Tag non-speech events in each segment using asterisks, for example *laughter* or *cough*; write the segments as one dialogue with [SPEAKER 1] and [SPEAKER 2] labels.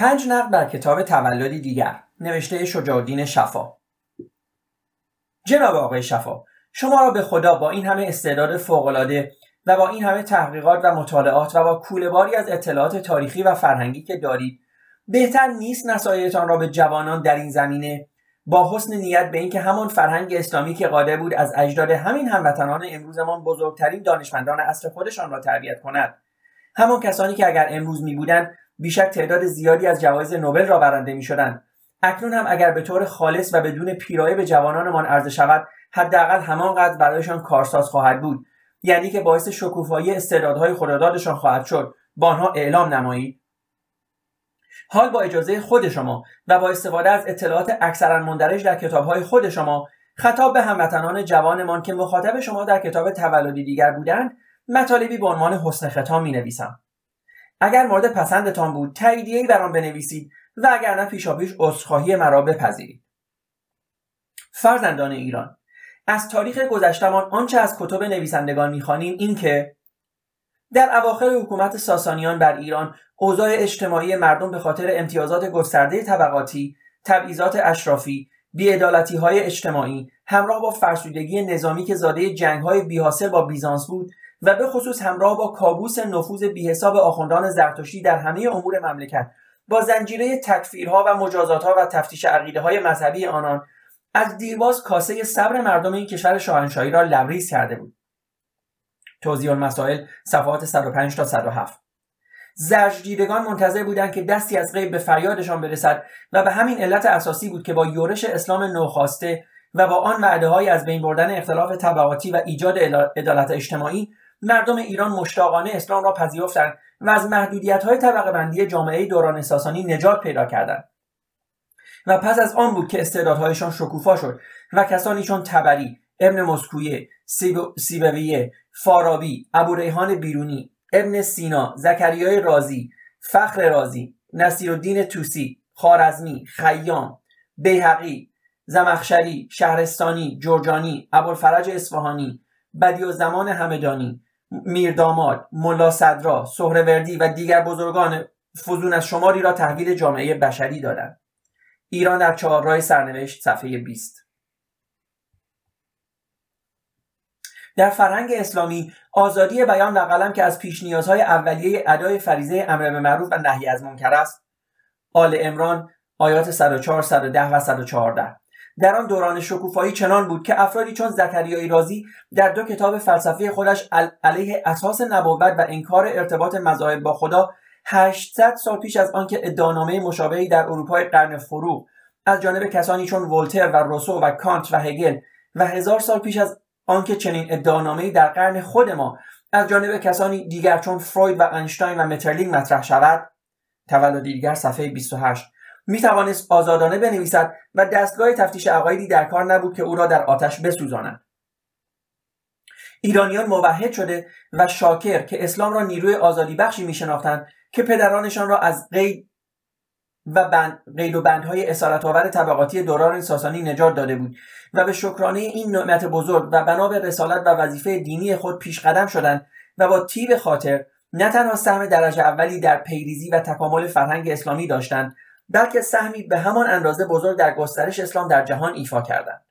[SPEAKER 1] پنج نقد بر کتاب تولدی دیگر نوشته شجاعالدین شفا. جناب آقای شفا شما را به خدا با این همه استعداد فوقالعاده و با این همه تحقیقات و مطالعات و با کولهباری از اطلاعات تاریخی و فرهنگی که دارید بهتر نیست نصایحتان را به جوانان در این زمینه با حسن نیت به اینکه همان فرهنگ اسلامی که قادر بود از اجداد همین هموطنان امروزمان بزرگترین دانشمندان عصر خودشان را تربیت کند. همان کسانی که اگر امروز می بودند بیشک تعداد زیادی از جوایز نوبل را برنده می شدند اکنون هم اگر به طور خالص و بدون پیرایه به جوانانمان عرضه شود حداقل همانقدر برایشان کارساز خواهد بود. یعنی که باعث شکوفایی استعدادهای خدادادشان خواهد شد. با آنها اعلام نمایید حال با اجازه خود شما و با استفاده از اطلاعات اکثرا مندرج در کتابهای خود شما خطاب به هموطنان جوانمان که مخاطب شما در کتاب تولدی دیگر بودند مطالبی به عنوان حسن ختام می نویسم اگر مورد پسندتان بود تاییدیهای بر آن بنویسید و اگر نه پیشاپیش عذرخواهی مرا بپذیرید. فرزندان ایران از تاریخ گذشتمان آنچه از کتب نویسندگان می‌خوانیم این که در اواخر حکومت ساسانیان بر ایران اوضاع اجتماعی مردم به خاطر امتیازات گسترده طبقاتی تبعیضات اشرافی بیعدالتی های اجتماعی همراه با فرسودگی نظامی که زاده جنگ های بیحاصل با بیزانس بود و به خصوص همراه با کابوس نفوذ بیحساب آخوندان زرتشتی در همه امور مملکت با زنجیره تکفیرها و مجازاتها و تفتیش عقیده های مذهبی آنان از دیرباز کاسه صبر مردم این کشور شاهنشاهی را لبریز کرده بود. توضیح المسائل صفحات 105 تا 107 زجر منتظر بودند که دستی از غیب به فریادشان برسد و به همین علت اساسی بود که با یورش اسلام نوخواسته و با آن وعده های از بین بردن اختلاف طبقاتی و ایجاد عدالت اجتماعی مردم ایران مشتاقانه اسلام را پذیرفتند و از محدودیت های طبقه بندی جامعه دوران ساسانی نجات پیدا کردند. و پس از آن بود که استعدادهایشان شکوفا شد و کسانی چون تبری ابن مسکویه سیبویه فارابی ابو ریحان بیرونی ابن سینا زکریای رازی فخر رازی نصیرالدین توسی خارزمی خیام بیهقی زمخشری شهرستانی جرجانی ابوالفرج اصفهانی بدی زمان همدانی میرداماد ملا صدرا سهروردی و دیگر بزرگان فزون از شماری را تحویل جامعه بشری دادند. ایران در چهارراه سرنوشت صفحه 20 در فرهنگ اسلامی آزادی بیان و قلم که از پیش نیازهای اولیه ادای فریضه امر به معروف و نهی از منکر است. آل امران آیات 104 110 و 114 در آن دوران شکوفایی چنان بود که افرادی چون زکریای رازی در دو کتاب فلسفی خودش علیه اساس نبوت و انکار ارتباط مذاهب با خدا 800 سال پیش از آنکه ادعانامه مشابهی در اروپای قرن فروغ از جانب کسانی چون ولتر و روسو و کانت و هگل و هزار سال پیش از آنکه چنین ادعانامهای در قرن خود ما از جانب کسانی دیگر چون فروید و انشتاین و مترلینگ مطرح شود تولد دیگر صفحه 28 می توانست آزادانه بنویسد و دستگاه تفتیش عقایدی در کار نبود که او را در آتش بسوزاند. ایرانیان موحد شده و شاکر که اسلام را نیروی آزادی بخشی می شناختند که پدرانشان را از قید و بند قید و بندهای اسارت آور طبقاتی دوران ساسانی نجات داده بود و به شکرانه این نعمت بزرگ و بنا به رسالت و وظیفه دینی خود پیش قدم شدند و با تیب خاطر نه تنها سهم درجه اولی در پیریزی و تکامل فرهنگ اسلامی داشتند بلکه سهمی به همان اندازه بزرگ در گسترش اسلام در جهان ایفا کردند.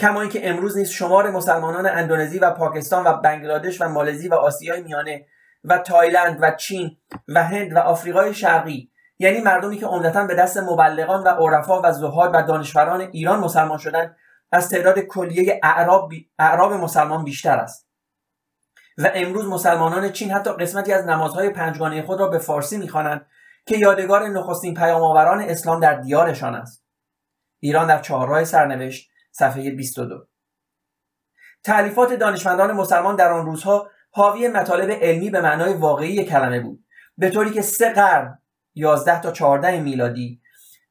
[SPEAKER 1] کما اینکه امروز نیز شمار مسلمانان اندونزی و پاکستان و بنگلادش و مالزی و آسیای میانه و تایلند و چین و هند و آفریقای شرقی یعنی مردمی که عمدتا به دست مبلغان و عرفا و زهاد و دانشوران ایران مسلمان شدند از تعداد کلیه اعراب, اعراب مسلمان بیشتر است. و امروز مسلمانان چین حتی قسمتی از نمازهای پنجگانه خود را به فارسی می‌خوانند که یادگار نخستین پیامآوران اسلام در دیارشان است. ایران در چهارراه سرنوشت صفحه 22 تعلیفات دانشمندان مسلمان در آن روزها حاوی مطالب علمی به معنای واقعی کلمه بود. به طوری که سه قرن 11 تا 14 میلادی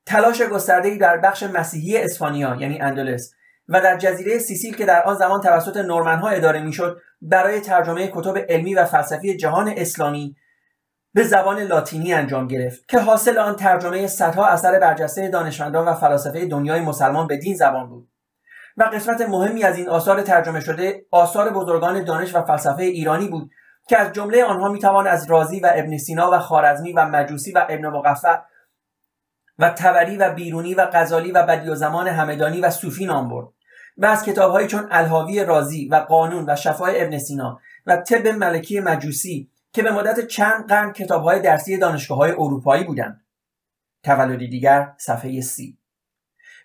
[SPEAKER 1] تلاش گسترده‌ای در بخش مسیحی اسپانیا یعنی اندلس و در جزیره سیسیل که در آن زمان توسط نورمنها اداره می‌شد برای ترجمه کتب علمی و فلسفی جهان اسلامی به زبان لاتینی انجام گرفت که حاصل آن ترجمه صدها اثر برجسته دانشمندان و فلاسفه دنیای مسلمان به دین زبان بود. و قسمت مهمی از این آثار ترجمه شده آثار بزرگان دانش و فلسفه ایرانی بود که از جمله آنها می‌توان از رازی و ابن سینا و خارزمی و مجوسی و ابن مقفع و تبری و بیرونی و غزالی و بدی و زمان همدانی و صوفی نام برد و از کتابهایی چون الهاوی رازی و قانون و شفای ابن سینا و طب ملکی مجوسی که به مدت چند قرن کتابهای درسی دانشگاه های اروپایی بودند. تولدی دیگر صفحه سی.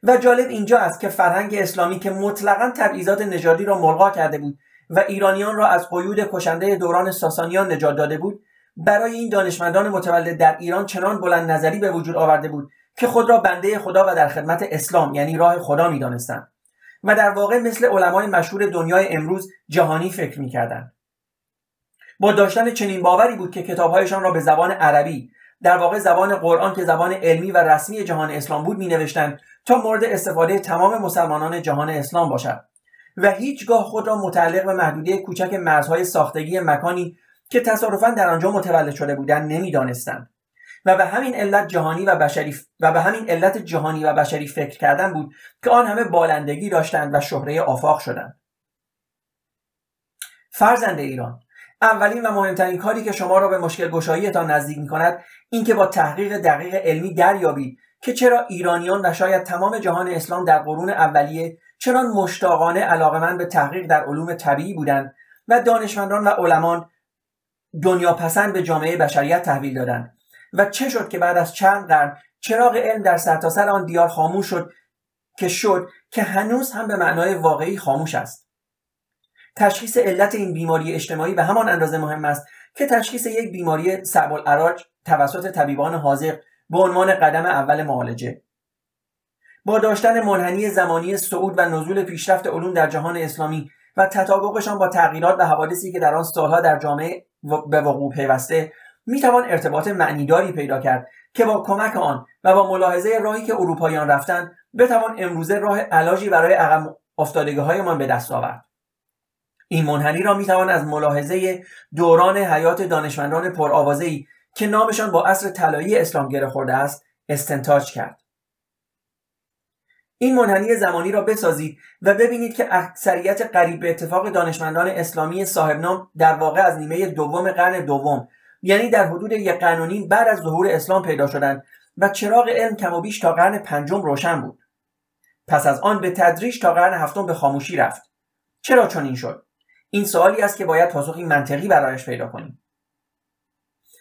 [SPEAKER 1] و جالب اینجا است که فرهنگ اسلامی که مطلقا تبعیضات نژادی را ملغا کرده بود و ایرانیان را از قیود کشنده دوران ساسانیان نجات داده بود برای این دانشمندان متولد در ایران چنان بلند نظری به وجود آورده بود که خود را بنده خدا و در خدمت اسلام یعنی راه خدا می‌دانستند. و در واقع مثل علمای مشهور دنیای امروز جهانی فکر می‌کردند. با داشتن چنین باوری بود که کتابهایشان را به زبان عربی در واقع زبان قرآن که زبان علمی و رسمی جهان اسلام بود می نوشتند تا مورد استفاده تمام مسلمانان جهان اسلام باشد و هیچگاه خود را متعلق به محدوده کوچک مرزهای ساختگی مکانی که تصادفا در آنجا متولد شده بودند نمی‌دانستند و به همین علت جهانی و بشری و به همین علت جهانی و بشری فکر کردن بود که آن همه بالندگی داشتند و شهره آفاق شدند. فرزند ایران اولین و مهمترین کاری که شما را به مشکل گشاییتان نزدیک می کند اینکه با تحقیق دقیق علمی دریابید که چرا ایرانیان و شاید تمام جهان اسلام در قرون اولیه چنان مشتاقانه علاقمند به تحقیق در علوم طبیعی بودند و دانشمندان و علمان دنیا پسند به جامعه بشریت تحویل دادند و چه شد که بعد از چند قرن چراغ علم در سرتاسر آن دیار خاموش شد که شد که هنوز هم به معنای واقعی خاموش است. تشخیص علت این بیماری اجتماعی به همان اندازه مهم است که تشخیص یک بیماری صعب العراج توسط طبیبان حاضق به عنوان قدم اول معالجه. با داشتن منحنی زمانی صعود و نزول پیشرفت علوم در جهان اسلامی و تطابقشان با تغییرات و حوادثی که در آن سالها در جامعه به وقوع پیوسته می‌توان ارتباط معنیداری پیدا کرد که با کمک آن و با ملاحظه راهی که اروپاییان رفتند بتوان امروزه راه علاجی برای عقب افتادگی هایمان به دست آورد. این منحنی را می‌توان از ملاحظه دوران حیات دانشمندان پرآوازهای که نامشان با عصر طلایی اسلام گره خورده است استنتاج کرد. این منحنی زمانی را بسازید و ببینید که اکثریت قریب به اتفاق دانشمندان اسلامی صاحب نام در واقع از نیمه دوم قرن دوم یعنی در حدود یک قرن بعد از ظهور اسلام پیدا شدند و چراغ علم کم و بیش تا قرن پنجم روشن بود. پس از آن به تدریج تا قرن هفتم به خاموشی رفت. چرا چنین شد؟ این سوالی است که باید پاسخی منطقی برایش پیدا کنیم.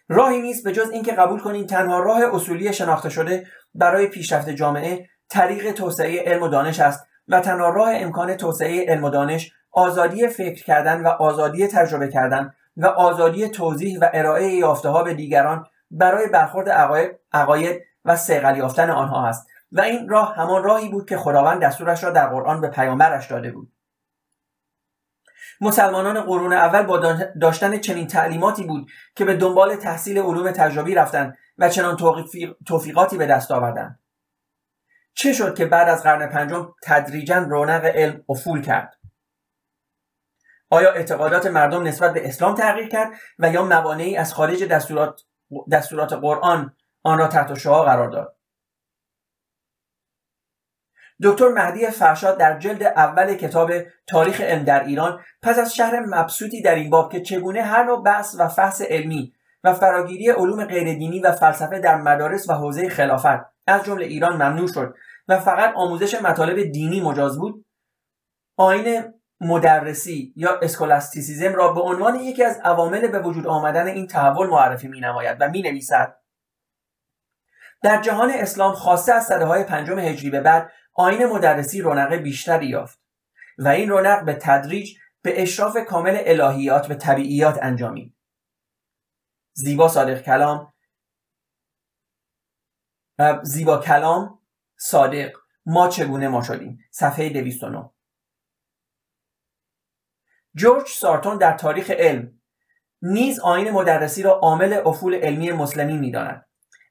[SPEAKER 1] راهی نیست به جز اینکه قبول کنیم تنها راه اصولی شناخته شده برای پیشرفت جامعه طریق توسعه علم و دانش است و تنها راه امکان توسعه علم و دانش آزادی فکر کردن و آزادی تجربه کردن و آزادی توضیح و ارائه یافته ها به دیگران برای برخورد عقاید و سیغل یافتن آنها است. و این راه همان راهی بود که خداوند دستورش را در قرآن به پیامبرش داده بود. مسلمانان قرون اول با داشتن چنین تعلیماتی بود که به دنبال تحصیل علوم تجربی رفتند و چنان توفیقاتی به دست آوردند. چه شد که بعد از قرن پنجم تدریجا رونق علم افول کرد؟ آیا اعتقادات مردم نسبت به اسلام تغییر کرد و یا موانعی از خارج دستورات, دستورات قرآن آن را تحت شعا قرار داد؟ دکتر مهدی فرشاد در جلد اول کتاب تاریخ علم در ایران پس از شهر مبسوطی در این باب که چگونه هر نوع بحث و فحص علمی و فراگیری علوم غیردینی و فلسفه در مدارس و حوزه خلافت از جمله ایران ممنوع شد و فقط آموزش مطالب دینی مجاز بود؟ آین مدرسی یا اسکولاستیسیزم را به عنوان یکی از عوامل به وجود آمدن این تحول معرفی می نماید و می نویسد در جهان اسلام خاصه از صده های پنجم هجری به بعد آین مدرسی رونق بیشتری یافت و این رونق به تدریج به اشراف کامل الهیات به طبیعیات انجامید. زیبا صادق کلام زیبا کلام صادق. ما چگونه ما شدیم؟ صفحه 209 جورج سارتون در تاریخ علم نیز آین مدرسی را عامل افول علمی مسلمی می‌داند.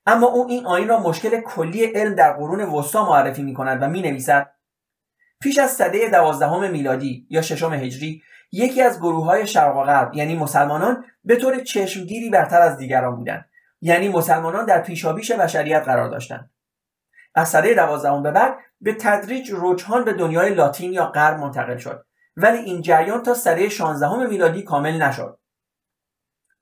[SPEAKER 1] اما او این آین را مشکل کلی علم در قرون وسطا معرفی می کند و می نویسد پیش از سده دوازدهم میلادی یا ششم هجری یکی از گروه های شرق و غرب یعنی مسلمانان به طور چشمگیری برتر از دیگران بودند. یعنی مسلمانان در پیشابیش بشریت قرار داشتند. از سده دوازدهم به بعد به تدریج رجحان به دنیای لاتین یا غرب منتقل شد. ولی این جریان تا سده 16 میلادی کامل نشد.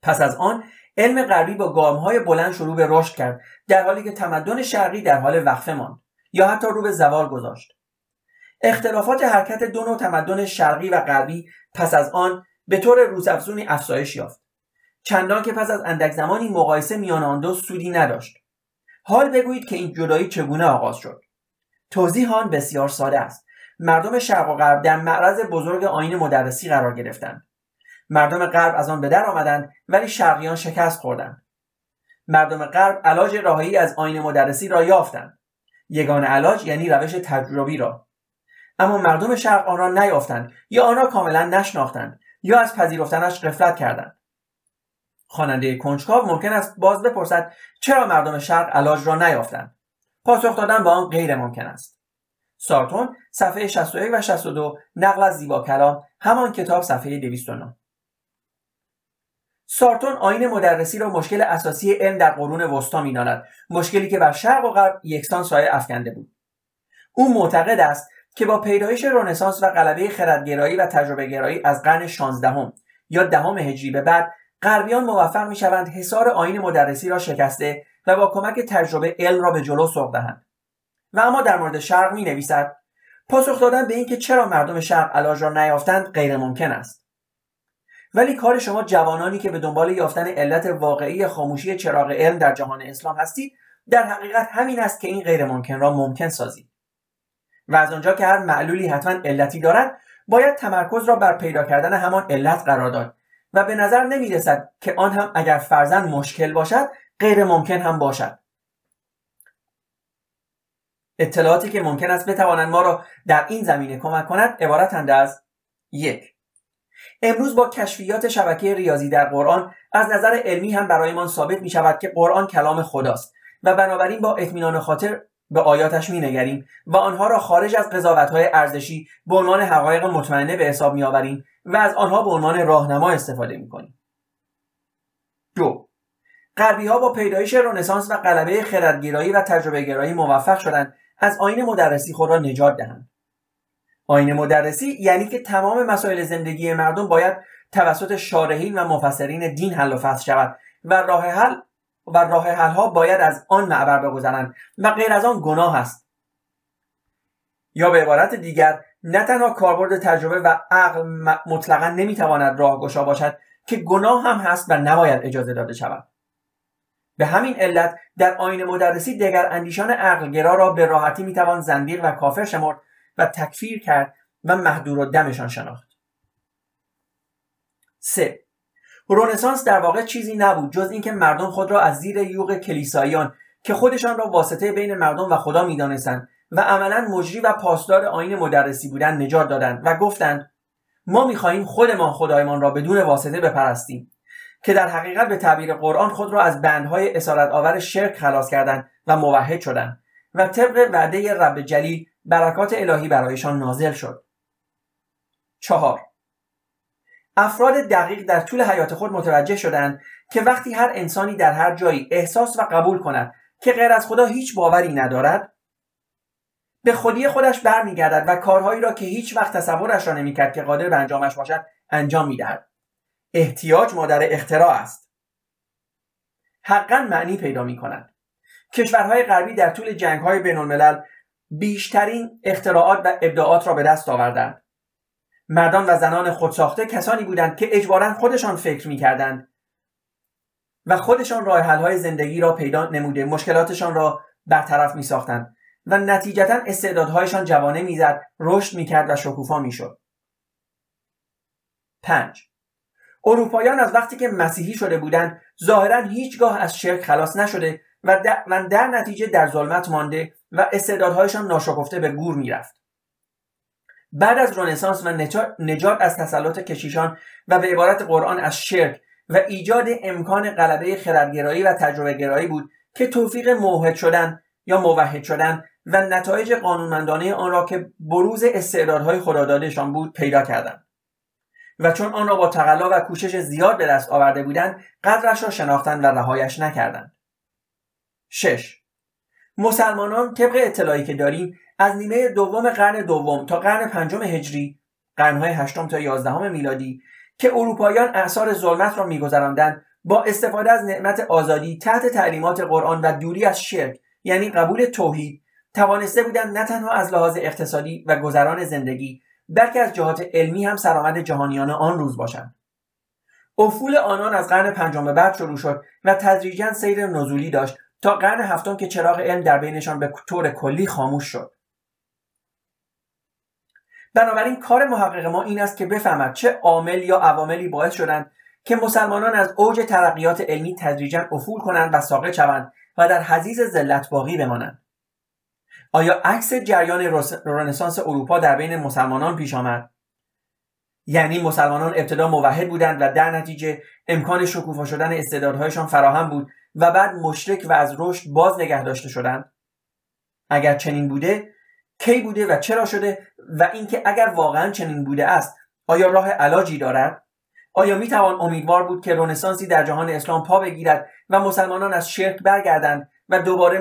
[SPEAKER 1] پس از آن علم غربی با گامهای بلند شروع به رشد کرد در حالی که تمدن شرقی در حال وقفه ماند یا حتی رو به زوال گذاشت. اختلافات حرکت دو نوع تمدن شرقی و غربی پس از آن به طور روزافزونی افزایش یافت. چندان که پس از اندک زمانی مقایسه میان آن دو سودی نداشت. حال بگویید که این جدایی چگونه آغاز شد. توضیح آن بسیار ساده است. مردم شرق و غرب در معرض بزرگ آین مدرسی قرار گرفتند. مردم غرب از آن به در آمدند ولی شرقیان شکست خوردند. مردم غرب علاج راهی از آین مدرسی را یافتند. یگان علاج یعنی روش تجربی را. اما مردم شرق آن را نیافتند یا آن را کاملا نشناختند یا از پذیرفتنش غفلت کردند. خواننده کنجکاو ممکن است باز بپرسد چرا مردم شرق علاج را نیافتند؟ پاسخ دادن به آن غیر ممکن است. سارتون صفحه 61 و 62 نقل از زیبا کلام همان کتاب صفحه 209 سارتون آین مدرسی را مشکل اساسی علم در قرون وسطا می‌داند مشکلی که بر شرق و غرب یکسان سایه افکنده بود. او معتقد است که با پیدایش رنسانس و غلبه خردگرایی و تجربه گرایی از قرن 16 یا دهم هجری به بعد غربیان موفق می شوند حصار آین مدرسی را شکسته و با کمک تجربه علم را به جلو سوق دهند. و اما در مورد شرق می نویسد پاسخ دادن به اینکه چرا مردم شرق علاج را نیافتند غیر ممکن است. ولی کار شما جوانانی که به دنبال یافتن علت واقعی خاموشی چراغ علم در جهان اسلام هستید در حقیقت همین است که این غیر ممکن را ممکن سازید. و از آنجا که هر معلولی حتما علتی دارد باید تمرکز را بر پیدا کردن همان علت قرار داد. و به نظر نمی رسد که آن هم اگر فرزن مشکل باشد غیر ممکن هم باشد. اطلاعاتی که ممکن است بتوانند ما را در این زمینه کمک کند عبارتند از یک امروز با کشفیات شبکه ریاضی در قرآن از نظر علمی هم برایمان ثابت می شود که قرآن کلام خداست و بنابراین با اطمینان خاطر به آیاتش می نگریم و آنها را خارج از قضاوت های ارزشی به عنوان حقایق مطمئنه به حساب می آوریم و از آنها به عنوان راهنما استفاده می کنیم. دو غربی ها با پیدایش رنسانس و غلبه خردگرایی و تجربه گرایی موفق شدند از آین مدرسی خود را نجات دهند. آین مدرسی یعنی که تمام مسائل زندگی مردم باید توسط شارحین و مفسرین دین حل و فصل شود و راه حل و راه حل ها باید از آن معبر بگذرند و غیر از آن گناه است. یا به عبارت دیگر نه تنها کاربرد تجربه و عقل مطلقا نمی‌تواند راهگشا باشد که گناه هم هست و نباید اجازه داده شود. به همین علت در آین مدرسی دگر اندیشان عقلگرا را به راحتی می‌توان زندیق و کافر شمرد و تکفیر کرد و محدور و دمشان شناخت 3. رونسانس در واقع چیزی نبود جز اینکه مردم خود را از زیر یوغ کلیساییان که خودشان را واسطه بین مردم و خدا می‌دانستند و عملا مجری و پاسدار آین مدرسی بودند نجات دادند و گفتند ما می‌خواهیم خودمان خدایمان را بدون واسطه بپرستیم که در حقیقت به تعبیر قرآن خود را از بندهای اسارت آور شرک خلاص کردند و موحد شدند و طبق وعده رب جلیل برکات الهی برایشان نازل شد. چهار. افراد دقیق در طول حیات خود متوجه شدند که وقتی هر انسانی در هر جایی احساس و قبول کند که غیر از خدا هیچ باوری ندارد به خودی خودش برمیگردد و کارهایی را که هیچ وقت تصورش را نمی‌کرد که قادر به انجامش باشد انجام می‌دهد. احتیاج مادر اختراع است. حقا معنی پیدا می کند کشورهای غربی در طول جنگهای بین الملل بیشترین اختراعات و ابداعات را به دست آوردند. مردان و زنان خودساخته کسانی بودند که اجبارا خودشان فکر می‌کردند و خودشان راه های زندگی را پیدا نموده مشکلاتشان را برطرف می ساختند و نتیجتا استعدادهایشان جوانه می‌زد رشد می‌کرد و شکوفا می‌شد. پنج. اروپایان از وقتی که مسیحی شده بودند ظاهرا هیچگاه از شرک خلاص نشده و در, در نتیجه در ظلمت مانده و استعدادهایشان ناشکفته به گور می‌رفت بعد از رنسانس و نجات از تسلط کشیشان و به عبارت قرآن از شرک و ایجاد امکان غلبه خردگرایی و تجربه گرایی بود که توفیق موحد شدن یا موحد شدن و نتایج قانونمندانه آن را که بروز استعدادهای خدادادشان بود پیدا کردند و چون آن را با تقلا و کوشش زیاد به دست آورده بودند قدرش را شناختند و رهایش نکردند 6. مسلمانان طبق اطلاعی که داریم از نیمه دوم قرن دوم تا قرن پنجم هجری قرنهای هشتم تا یازدهم میلادی که اروپاییان اعثار ظلمت را میگذراندند با استفاده از نعمت آزادی تحت تعلیمات قرآن و دوری از شرک یعنی قبول توحید توانسته بودند نه تنها از لحاظ اقتصادی و گذران زندگی بلکه از جهات علمی هم سرآمد جهانیان آن روز باشند. افول آنان از قرن پنجم بعد شروع شد و تدریجا سیر نزولی داشت تا قرن هفتم که چراغ علم در بینشان به طور کلی خاموش شد. بنابراین کار محقق ما این است که بفهمد چه عامل یا عواملی باعث شدند که مسلمانان از اوج ترقیات علمی تدریجا افول کنند و ساقط شوند و در حزیز ذلت باقی بمانند. آیا عکس جریان رنسانس اروپا در بین مسلمانان پیش آمد؟ یعنی مسلمانان ابتدا موحد بودند و در نتیجه امکان شکوفا شدن استعدادهایشان فراهم بود و بعد مشرک و از رشد باز نگه داشته شدند اگر چنین بوده کی بوده و چرا شده و اینکه اگر واقعا چنین بوده است آیا راه علاجی دارد؟ آیا می توان امیدوار بود که رنسانسی در جهان اسلام پا بگیرد و مسلمانان از شرک برگردند و دوباره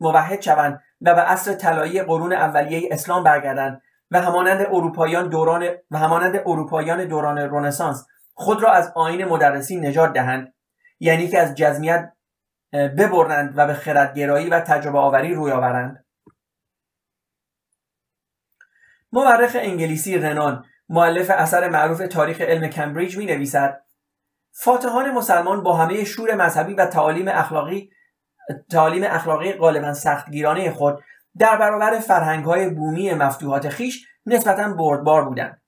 [SPEAKER 1] موحد شوند و به عصر طلایی قرون اولیه اسلام برگردند و همانند اروپایان دوران و همانند اروپایان دوران رنسانس خود را از آین مدرسی نجات دهند؟ یعنی که از جزمیت ببرند و به خردگرایی و تجربه آوری روی آورند. مورخ انگلیسی رنان معلف اثر معروف تاریخ علم کمبریج می نویسد فاتحان مسلمان با همه شور مذهبی و تعالیم اخلاقی تعالیم اخلاقی غالبا سختگیرانه خود در برابر فرهنگ های بومی مفتوحات خیش نسبتا بردبار بودند.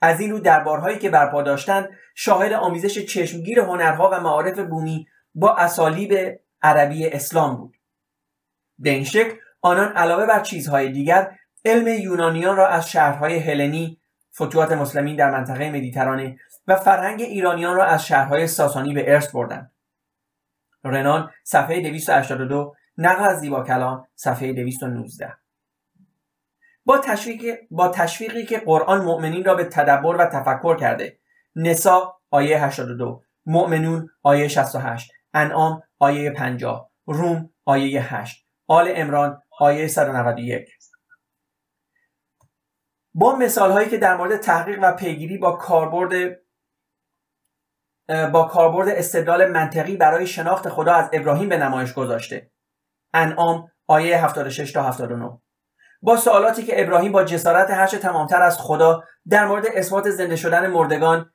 [SPEAKER 1] از این رو دربارهایی که برپا داشتند شاهد آمیزش چشمگیر هنرها و معارف بومی با اسالیب عربی اسلام بود. به این شکل آنان علاوه بر چیزهای دیگر علم یونانیان را از شهرهای هلنی فتوحات مسلمین در منطقه مدیترانه و فرهنگ ایرانیان را از شهرهای ساسانی به ارث بردند. رنان صفحه 282 نقل از زیبا کلام صفحه 219 با تشویق با تشویقی که قرآن مؤمنین را به تدبر و تفکر کرده. نسا آیه 82 مؤمنون آیه 68 انعام آیه 50 روم آیه 8 آل امران آیه 191 با مثال هایی که در مورد تحقیق و پیگیری با کاربرد با کاربرد استدلال منطقی برای شناخت خدا از ابراهیم به نمایش گذاشته. انعام آیه 76 تا 79 با سوالاتی که ابراهیم با جسارت هرچه تمامتر از خدا در مورد اثبات زنده شدن مردگان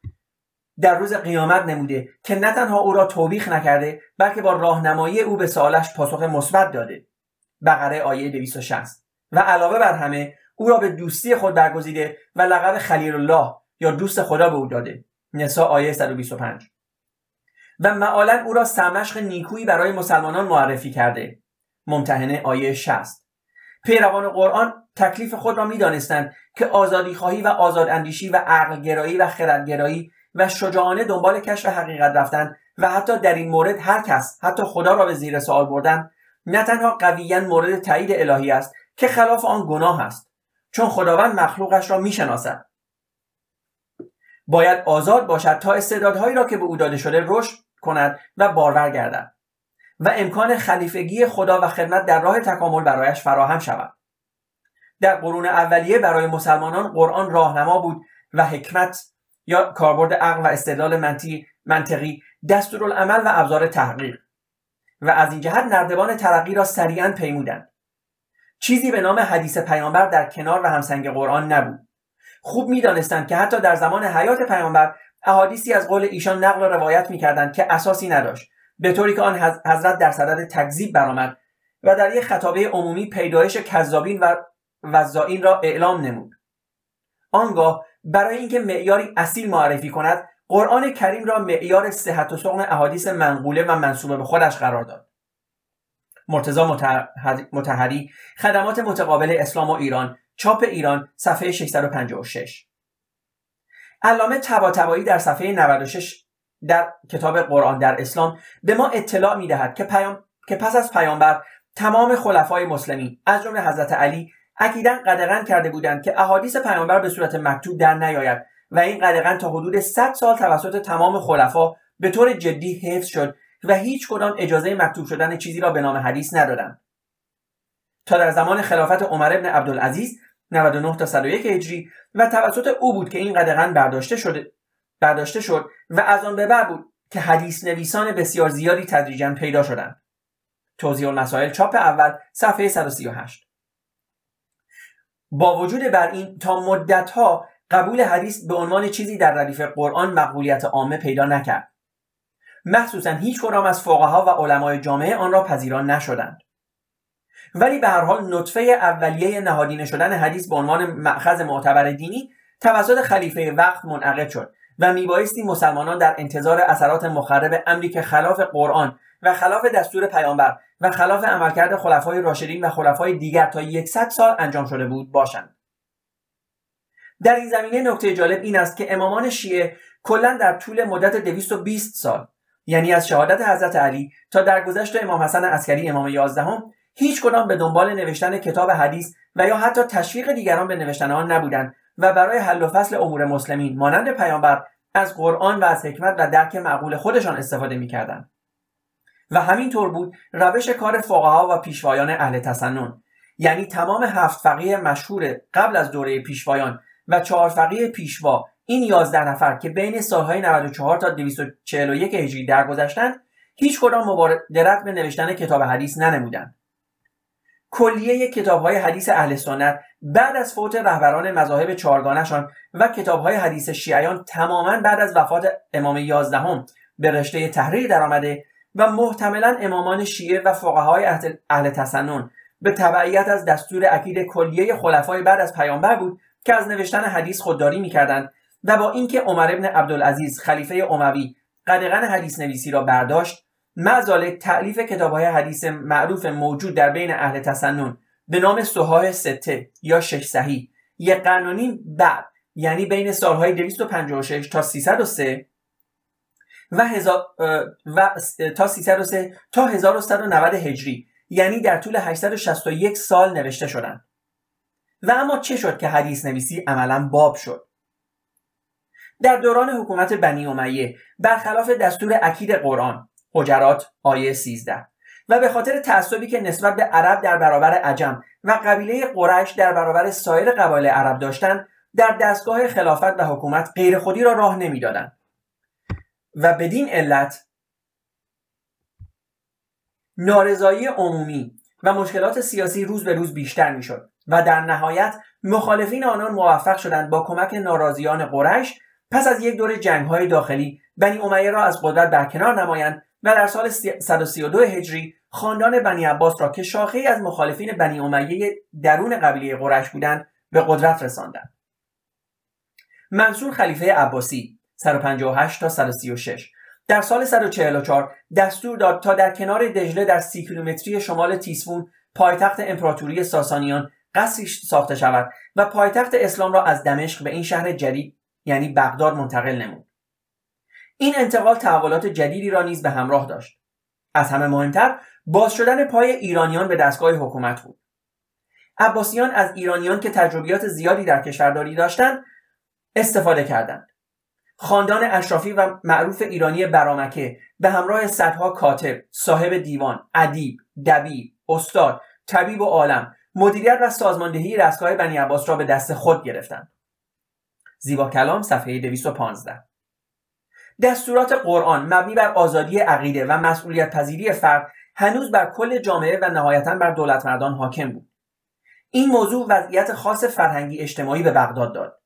[SPEAKER 1] در روز قیامت نموده که نه تنها او را توبیخ نکرده بلکه با راهنمایی او به سوالش پاسخ مثبت داده. بقره آیه 260 و علاوه بر همه او را به دوستی خود برگزیده و لقب خلیل الله یا دوست خدا به او داده. نسا آیه 125 و معالا او را سرمشق نیکویی برای مسلمانان معرفی کرده. ممتحنه آیه 60 پیروان قرآن تکلیف خود را می‌دانستند که آزادی خواهی و آزاد اندیشی و عقلگرایی و خردگرایی و شجاعانه دنبال کشف حقیقت رفتن و حتی در این مورد هر کس حتی خدا را به زیر سوال بردن نه تنها قویا مورد تایید الهی است که خلاف آن گناه است چون خداوند مخلوقش را می‌شناسد. باید آزاد باشد تا استعدادهایی را که به او داده شده رشد کند و بارور گردد و امکان خلیفگی خدا و خدمت در راه تکامل برایش فراهم شود. در قرون اولیه برای مسلمانان قرآن راهنما بود و حکمت یا کاربرد عقل و استدلال منطقی, دستورالعمل و ابزار تحقیق. و از این جهت نردبان ترقی را سریعا پیمودند. چیزی به نام حدیث پیامبر در کنار و همسنگ قرآن نبود. خوب می‌دانستند که حتی در زمان حیات پیامبر احادیثی از قول ایشان نقل و روایت می‌کردند که اساسی نداشت به طوری که آن حضرت در صدد تکذیب برآمد و در یک خطابه عمومی پیدایش کذابین و وزائین را اعلام نمود. آنگاه برای اینکه معیاری اصیل معرفی کند قرآن کریم را معیار صحت و سقم احادیث منقوله و منصوبه به خودش قرار داد. مرتزا متحری خدمات متقابل اسلام و ایران چاپ ایران صفحه 656 علامه تباتبایی در صفحه 96 در کتاب قرآن در اسلام به ما اطلاع می دهد که, پیام... که پس از پیامبر تمام خلفای مسلمین از جمله حضرت علی اکیدا قدغن کرده بودند که احادیث پیامبر به صورت مکتوب در نیاید و این قدغن تا حدود 100 سال توسط تمام خلفا به طور جدی حفظ شد و هیچ کدام اجازه مکتوب شدن چیزی را به نام حدیث ندادند. تا در زمان خلافت عمر ابن عبدالعزیز 99 تا 101 هجری و توسط او بود که این قدغن برداشته شده برداشته شد و از آن به بعد بود که حدیث نویسان بسیار زیادی تدریجا پیدا شدند. توضیح المسائل چاپ اول صفحه 138 با وجود بر این تا مدتها قبول حدیث به عنوان چیزی در ردیف قرآن مقبولیت عامه پیدا نکرد. مخصوصا هیچ کدام از فقها و علمای جامعه آن را پذیران نشدند. ولی به هر حال نطفه اولیه نهادینه شدن حدیث به عنوان مأخذ معتبر دینی توسط خلیفه وقت منعقد شد و میبایستی مسلمانان در انتظار اثرات مخرب امری خلاف قرآن و خلاف دستور پیامبر و خلاف عملکرد خلفای راشدین و خلفای دیگر تا یکصد سال انجام شده بود باشند. در این زمینه نکته جالب این است که امامان شیعه کلا در طول مدت 220 سال یعنی از شهادت حضرت علی تا درگذشت امام حسن عسکری امام یازدهم هیچ کدام به دنبال نوشتن کتاب حدیث و یا حتی تشویق دیگران به نوشتن آن نبودند و برای حل و فصل امور مسلمین مانند پیامبر از قرآن و از حکمت و درک معقول خودشان استفاده می‌کردند. و همینطور بود روش کار فقها و پیشوایان اهل تسنن. یعنی تمام هفت فقیه مشهور قبل از دوره پیشوایان و چهار فقیه پیشوا این یازده نفر که بین سالهای 94 تا 241 هجری درگذشتند هیچ کدام مبادرت به نوشتن کتاب حدیث ننمودند. کلیه کتاب های حدیث اهل سنت بعد از فوت رهبران مذاهب چهارگانشان و کتاب های حدیث شیعیان تماما بعد از وفات امام یازدهم به رشته تحریر درآمده و محتملا امامان شیعه و فقهای اهل تسنن. به تبعیت از دستور اکید کلیه خلفای بعد از پیامبر بود که از نوشتن حدیث خودداری می‌کردند و با اینکه عمر ابن عبدالعزیز خلیفه اموی قدغن حدیث نویسی را برداشت معذالک تعلیف کتاب های حدیث معروف موجود در بین اهل تسنن به نام سوهای سته یا شش صحیح یک قرنونی بعد یعنی بین سالهای 256 تا 303 و, هزار و تا 303 تا 1190 هجری. یعنی در طول 861 سال نوشته شدند و اما چه شد که حدیث نویسی عملا باب شد؟ در دوران حکومت بنی امیه برخلاف دستور اکید قرآن حجرات آیه 13 و به خاطر تعصبی که نسبت به عرب در برابر عجم و قبیله قریش در برابر سایر قبایل عرب داشتند در دستگاه خلافت و حکومت غیر خودی را راه نمی‌دادند. و بدین علت نارضایی عمومی و مشکلات سیاسی روز به روز بیشتر می‌شد و در نهایت مخالفین آنان موفق شدند با کمک ناراضیان قریش پس از یک دور جنگ های داخلی بنی امیه را از قدرت برکنار نمایند و در سال 132 هجری خاندان بنی عباس را که شاخه از مخالفین بنی امیه درون قبیله قریش بودند به قدرت رساندند. منصور خلیفه عباسی 158 تا 136 در سال 144 دستور داد تا در کنار دجله در سی کیلومتری شمال تیسفون پایتخت امپراتوری ساسانیان قصری ساخته شود و پایتخت اسلام را از دمشق به این شهر جدید یعنی بغداد منتقل نمود. این انتقال تحولات جدیدی را نیز به همراه داشت. از همه مهمتر باز شدن پای ایرانیان به دستگاه حکومت بود. عباسیان از ایرانیان که تجربیات زیادی در کشورداری داشتند استفاده کردند. خاندان اشرافی و معروف ایرانی برامکه به همراه صدها کاتب صاحب دیوان ادیب دبیر استاد طبیب و عالم مدیریت و سازماندهی دستگاه بنی عباس را به دست خود گرفتند. زیبا کلام صفحه 215 دستورات قرآن مبنی بر آزادی عقیده و مسئولیت پذیری فرد هنوز بر کل جامعه و نهایتا بر دولت مردان حاکم بود. این موضوع وضعیت خاص فرهنگی اجتماعی به بغداد داد.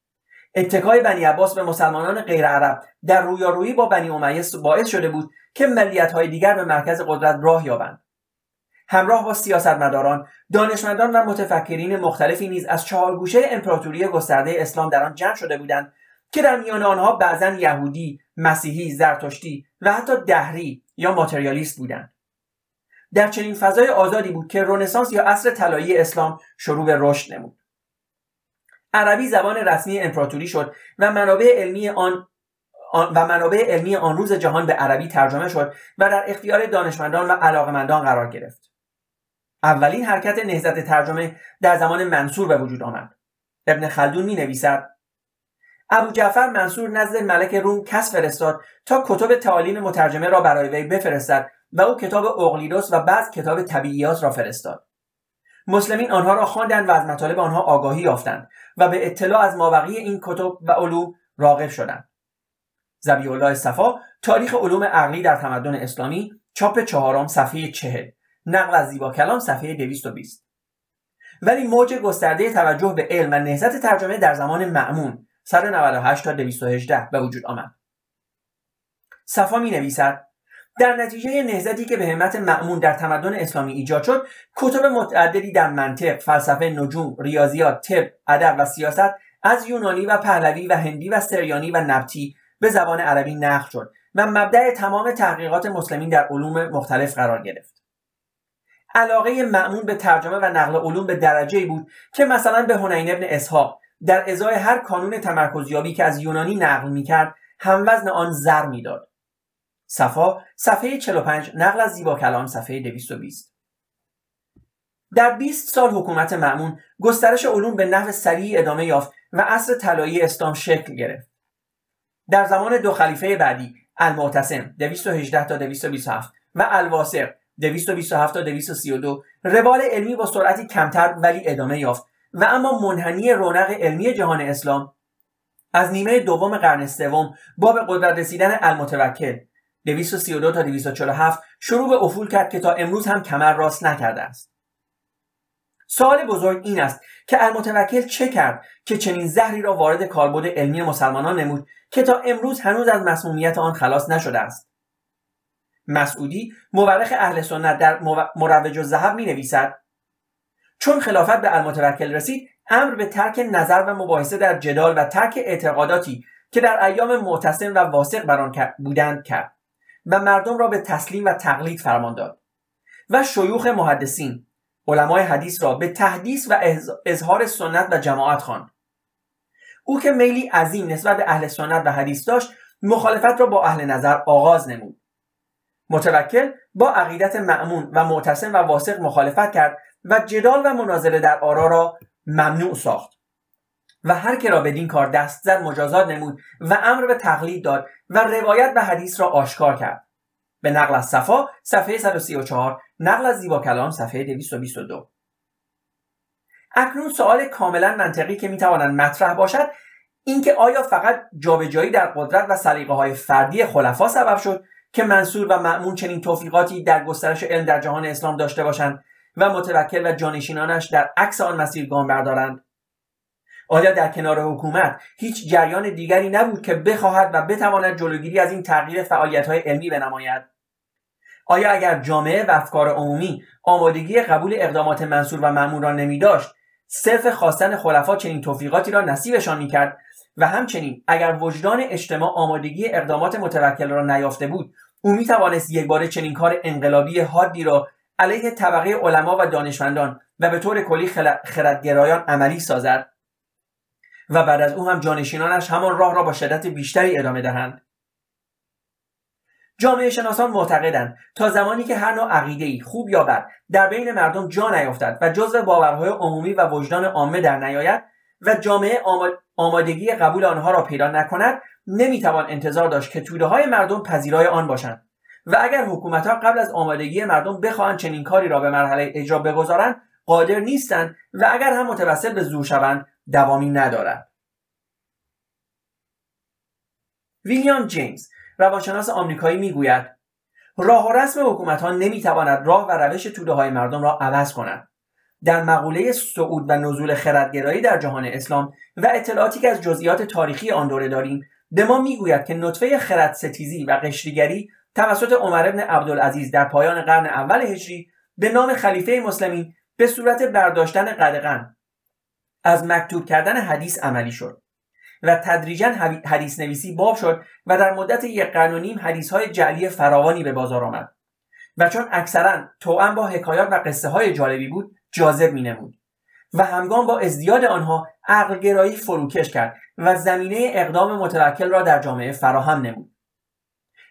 [SPEAKER 1] اتکای بنی عباس به مسلمانان غیر عرب در رویارویی با بنی امیه باعث شده بود که های دیگر به مرکز قدرت راه یابند. همراه با سیاستمداران دانشمندان و متفکرین مختلفی نیز از چهار گوشه امپراتوری گسترده اسلام در آن جمع شده بودند که در میان آنها بعضا یهودی مسیحی زرتشتی و حتی دهری یا ماتریالیست بودند. در چنین فضای آزادی بود که رنسانس یا عصر طلایی اسلام شروع به رشد نمود. عربی زبان رسمی امپراتوری شد و منابع علمی آن و منابع علمی آن روز جهان به عربی ترجمه شد و در اختیار دانشمندان و علاقمندان قرار گرفت. اولین حرکت نهضت ترجمه در زمان منصور به وجود آمد. ابن خلدون می نویسد ابو جعفر منصور نزد ملک روم کس فرستاد تا کتب تعالیم مترجمه را برای وی بفرستد و او کتاب اقلیدوس و بعض کتاب طبیعیات را فرستاد. مسلمین آنها را خواندند و از مطالب آنها آگاهی یافتند. و به اطلاع از مابقی این کتب و علوم راغب شدند زبی الله صفا تاریخ علوم عقلی در تمدن اسلامی چاپ چهارم صفحه چهل. نقل از زیبا کلام صفحه 220 ولی موج گسترده توجه به علم و نهضت ترجمه در زمان معمون 198 تا 218 به وجود آمد. صفا می نویسد در نتیجه نهضتی که به همت معمون در تمدن اسلامی ایجاد شد کتب متعددی در منطق فلسفه نجوم ریاضیات طب ادب و سیاست از یونانی و پهلوی و هندی و سریانی و نبتی به زبان عربی نقل شد و مبدع تمام تحقیقات مسلمین در علوم مختلف قرار گرفت. علاقه معمون به ترجمه و نقل علوم به درجه بود که مثلا به هنین ابن اسحاق در ازای هر کانون تمرکزیابی که از یونانی نقل می‌کرد هم وزن آن زر می‌داد. صفا صفحه 45 نقل از زیبا کلام صفحه 220 در 20 سال حکومت معمون گسترش علوم به نحو سریع ادامه یافت و عصر طلایی اسلام شکل گرفت. در زمان دو خلیفه بعدی المعتصم 218 تا 227 و الواسق 227 تا 232 روال علمی با سرعتی کمتر ولی ادامه یافت و اما منحنی رونق علمی جهان اسلام از نیمه دوم قرن سوم با به قدرت رسیدن المتوکل 232 تا 247 شروع به افول کرد که تا امروز هم کمر راست نکرده است. سوال بزرگ این است که المتوکل چه کرد که چنین زهری را وارد کالبد علمی مسلمانان نمود که تا امروز هنوز از مسمومیت آن خلاص نشده است؟ مسعودی مورخ اهل سنت در مروج و ذهب می نویسد چون خلافت به المتوکل رسید امر به ترک نظر و مباحثه در جدال و ترک اعتقاداتی که در ایام معتصم و واسق بر آن بودند کرد. و مردم را به تسلیم و تقلید فرمان داد و شیوخ محدثین علمای حدیث را به تحدیث و اظهار سنت و جماعت خواند. او که میلی عظیم نسبت به اهل سنت و حدیث داشت مخالفت را با اهل نظر آغاز نمود. متوکل با عقیدت معمون و معتصم و واسق مخالفت کرد و جدال و مناظره در آرا را ممنوع ساخت. و هر که را بدین کار دست زد مجازات نمود و امر به تقلید داد و روایت و حدیث را آشکار کرد. به نقل از صفا صفحه 134 نقل از زیبا کلام صفحه 222 اکنون سوال کاملا منطقی که می‌تواند مطرح باشد اینکه آیا فقط جابجایی در قدرت و سلیقه های فردی خلفا سبب شد که منصور و معمون چنین توفیقاتی در گسترش علم در جهان اسلام داشته باشند و متوکل و جانشینانش در عکس آن مسیر گام بردارند؟ آیا در کنار حکومت هیچ جریان دیگری نبود که بخواهد و بتواند جلوگیری از این تغییر فعالیت های علمی بنماید؟ آیا اگر جامعه و افکار عمومی آمادگی قبول اقدامات منصور و معمون را نمی داشت صرف خواستن خلفا چنین توفیقاتی را نصیبشان می‌کرد؟ و همچنین اگر وجدان اجتماع آمادگی اقدامات متوکل را نیافته بود او می توانست یک بار چنین کار انقلابی حادی را علیه طبقه علما و دانشمندان و به طور کلی خردگرایان عملی سازد؟ و بعد از او هم جانشینانش همان راه را با شدت بیشتری ادامه دهند. جامعه شناسان معتقدند تا زمانی که هر نوع عقیده خوب یا بد در بین مردم جا نیفتد و جزو باورهای عمومی و وجدان عامه در نیاید و جامعه آمادگی قبول آنها را پیدا نکند نمی‌توان انتظار داشت که توده های مردم پذیرای آن باشند و اگر حکومت ها قبل از آمادگی مردم بخواهند چنین کاری را به مرحله اجرا بگذارند قادر نیستند و اگر هم متوسل به زور شوند دوامی ندارد ویلیام جیمز روانشناس آمریکایی می‌گوید راه و رسم حکومت ها نمی‌تواند راه و روش توده های مردم را عوض کند. در مقوله صعود و نزول خردگرایی در جهان اسلام و اطلاعاتی که از جزئیات تاریخی آن دوره داریم به ما می‌گوید که نطفه خرد ستیزی و قشریگری توسط عمر ابن عبدالعزیز در پایان قرن اول هجری به نام خلیفه مسلمین به صورت برداشتن قدغن از مکتوب کردن حدیث عملی شد و تدریجا حدیث نویسی باب شد و در مدت یک قرن و نیم حدیث های جعلی فراوانی به بازار آمد و چون اکثرا توأم با حکایات و قصه های جالبی بود جاذب می نمود و همگام با ازدیاد آنها عقلگرایی فروکش کرد و زمینه اقدام متوکل را در جامعه فراهم نمود.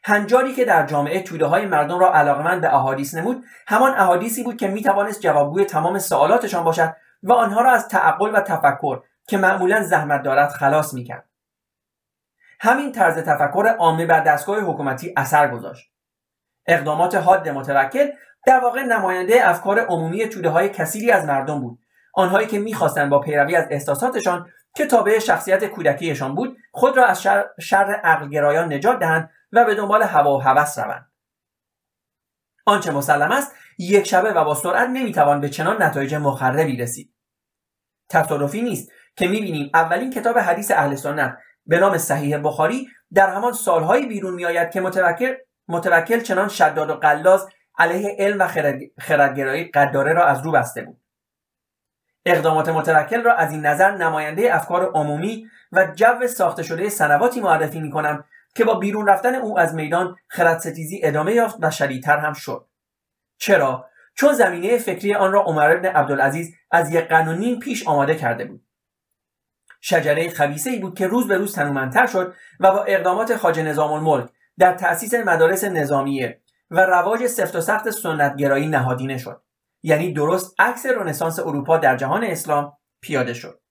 [SPEAKER 1] هنجاری که در جامعه توده های مردم را علاقمند به احادیث نمود همان احادیثی بود که می توانست جوابگوی تمام سوالاتشان باشد و آنها را از تعقل و تفکر که معمولا زحمت دارد خلاص می‌کرد. همین طرز تفکر عامه بر دستگاه حکومتی اثر گذاشت. اقدامات حاد متوکل در واقع نماینده افکار عمومی توده های کثیری از مردم بود. آنهایی که می‌خواستند با پیروی از احساساتشان که تابع شخصیت کودکیشان بود خود را از شر, شر عقلگرایان نجات دهند و به دنبال هوا و هوس روند. آنچه مسلم است یک شبه و با سرعت نمی‌توان به چنان نتایج مخربی رسید. تصادفی نیست که می‌بینیم اولین کتاب حدیث اهل سنت به نام صحیح بخاری در همان سالهایی بیرون میآید که متوکل متوکل چنان شداد و قلاز علیه علم و خردگرایی قداره را از رو بسته بود. اقدامات متوکل را از این نظر نماینده افکار عمومی و جو ساخته شده سنواتی معرفی می کنم که با بیرون رفتن او از میدان خردستیزی ادامه یافت و شدیدتر هم شد. چرا؟ چون زمینه فکری آن را عمر بن عبدالعزیز از یک قانونی پیش آماده کرده بود. شجره خبیسه ای بود که روز به روز تنومندتر شد و با اقدامات خاج نظام الملک در تأسیس مدارس نظامیه و رواج سفت و سخت سنتگرایی نهادینه شد. یعنی درست عکس رنسانس اروپا در جهان اسلام پیاده شد.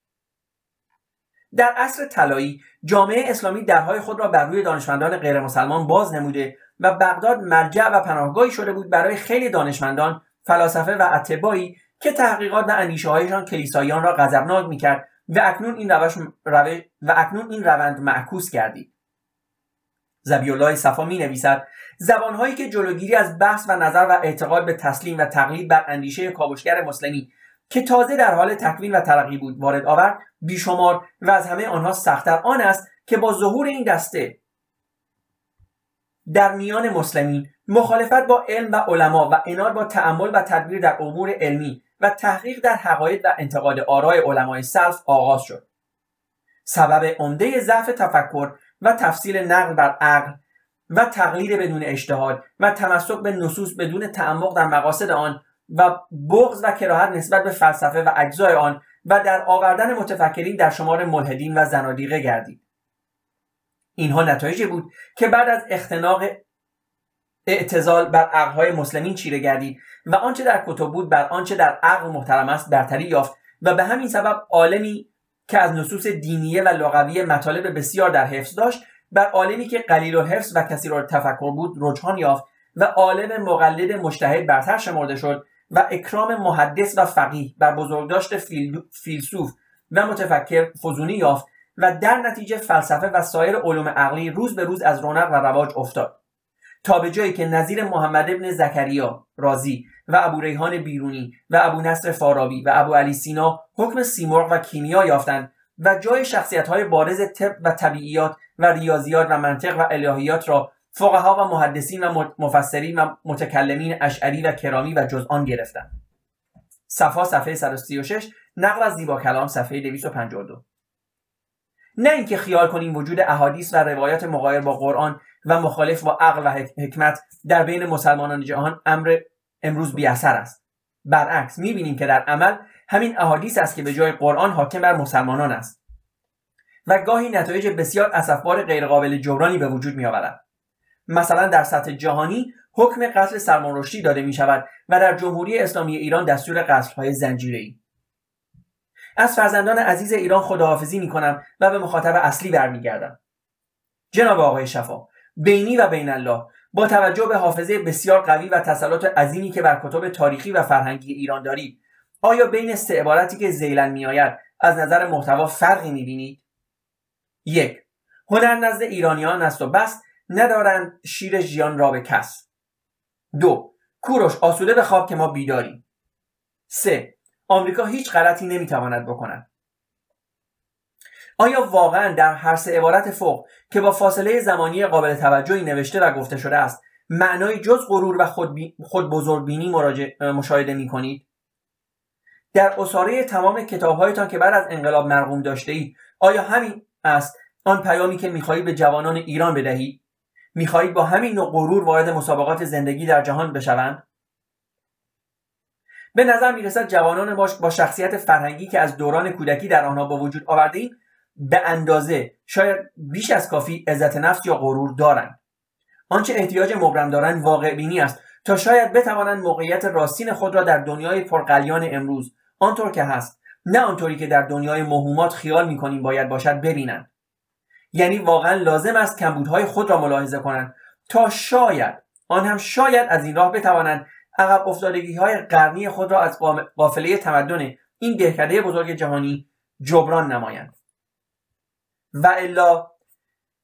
[SPEAKER 1] در عصر طلایی جامعه اسلامی درهای خود را بر روی دانشمندان غیر مسلمان باز نموده و بغداد مرجع و پناهگاهی شده بود برای خیلی دانشمندان فلاسفه و اتباعی که تحقیقات و اندیشه هایشان کلیساییان را غضبناک می‌کرد و اکنون این روش و اکنون این روند معکوس گردید. ذبیح‌الله صفا می نویسد زیانهایی که جلوگیری از بحث و نظر و اعتقاد به تسلیم و تقلید بر اندیشه کاوشگر مسلمین که تازه در حال تکوین و ترقی بود وارد آورد بیشمار و از همه آنها سختتر آن است که با ظهور این دسته در میان مسلمین مخالفت با علم و علما و عناد با تأمل و تدبیر در امور علمی و تحقیق در حقایق و انتقاد آرای علمای سلف آغاز شد. سبب عمده ضعف تفکر و تفصیل نقل بر عقل و تقلید بدون اجتهاد و تمسک به نصوص بدون تعمق در مقاصد آن و بغض و کراهت نسبت به فلسفه و اجزای آن و در آوردن متفکرین در شمار ملحدین و زنادیقه گردید. اینها نتایجی بود که بعد از اختناق اعتزال بر عقلهای مسلمین چیره گردید و آنچه در کتب بود بر آنچه در عقل محترم است برتری یافت و به همین سبب عالمی که از نصوص دینیه و لغوی مطالب بسیار در حفظ داشت بر عالمی که قلیل و حفظ و کثیر تفکر بود رجحان یافت و عالم مقلد مجتهد برتر شمرده شد و اکرام محدث و فقیه بر بزرگداشت فیلسوف و متفکر فزونی یافت و در نتیجه فلسفه و سایر علوم عقلی روز به روز از رونق و رواج افتاد. تا به جایی که نظیر محمد ابن زکریا رازی و ابو ریحان بیرونی و ابو نصر فارابی و ابو علی سینا حکم سیمرغ و کیمیا یافتند و جای شخصیت های بارز طب و طبیعیات و ریاضیات و منطق و الهیات را فقها و محدثین و مفسرین و متکلمین اشعری و کرامی و جز آن گرفتند صفا صفحه 136 نقل از زیبا کلام صفحه 252 نه اینکه خیال کنیم وجود احادیث و روایات مغایر با قرآن و مخالف با عقل و حکمت در بین مسلمانان جهان امر امروز بیاثر است. برعکس می‌بینیم که در عمل همین احادیث است که به جای قرآن حاکم بر مسلمانان است. و گاهی نتایج بسیار اسفبار غیرقابل جبرانی به وجود میآورد. مثلا در سطح جهانی حکم قتل سلمان داده می شود و در جمهوری اسلامی ایران دستور قتل های زنجیره از فرزندان عزیز ایران خداحافظی می کنم و به مخاطب اصلی برمیگردم. جناب آقای شفا بینی و بین الله با توجه به حافظه بسیار قوی و تسلط عظیمی که بر کتب تاریخی و فرهنگی ایران دارید آیا بین سه عبارتی که زیلن میآید از نظر محتوا فرقی می‌بینید؟ یک هنر نزد ایرانیان است و بس ندارند شیر ژیان را به کس دو کوروش آسوده به خواب که ما بیداریم. سه آمریکا هیچ غلطی نمی‌تواند بکند. آیا واقعا در هر سه عبارت فوق که با فاصله زمانی قابل توجهی نوشته و گفته شده است معنای جز غرور و خود, بی... خود بزرگبینی مشاهده می کنید؟ در اصاره تمام کتابهایتان که بعد از انقلاب مرقوم داشته اید آیا همین است آن پیامی که می‌خواهید به جوانان ایران بدهید؟ می‌خواهید با همین نوع غرور وارد مسابقات زندگی در جهان بشوند؟ به نظر می‌رسد جوانان با شخصیت فرهنگی که از دوران کودکی در آنها با وجود آورده به اندازه شاید بیش از کافی عزت نفس یا غرور دارند. آنچه احتیاج مبرم دارند واقع بینی است تا شاید بتوانند موقعیت راستین خود را در دنیای پرقلیان امروز آنطور که هست نه آنطوری که در دنیای مهمات خیال می‌کنیم باید باشد ببینند. یعنی واقعا لازم است کمبودهای خود را ملاحظه کنند. تا شاید آن هم شاید از این راه بتوانند عقب افتادگی های قرنی خود را از قافله تمدن این دهکده بزرگ جهانی جبران نمایند. و الا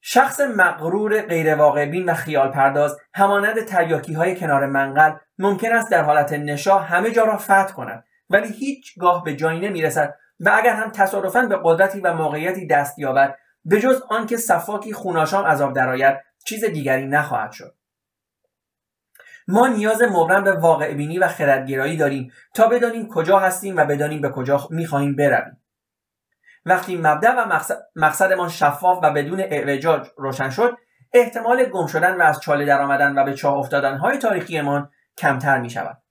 [SPEAKER 1] شخص مغرور بین و خیال پرداز همانند تریاکی های کنار منقل ممکن است در حالت نشا همه جا را فتح کند. ولی هیچگاه به جایی نمی‌رسد و اگر هم تصادفا به قدرتی و موقعیتی دست یابد به جز آنکه صفاکی خوناشام عذاب درآید چیز دیگری نخواهد شد ما نیاز مبرم به واقع بینی و خردگرایی داریم تا بدانیم کجا هستیم و بدانیم به کجا می‌خواهیم برویم وقتی مبدع و مقصدمان شفاف و بدون اعوجاج روشن شد احتمال گم شدن و از چاله در آمدن و به چاه افتادن های تاریخیمان کمتر می شود.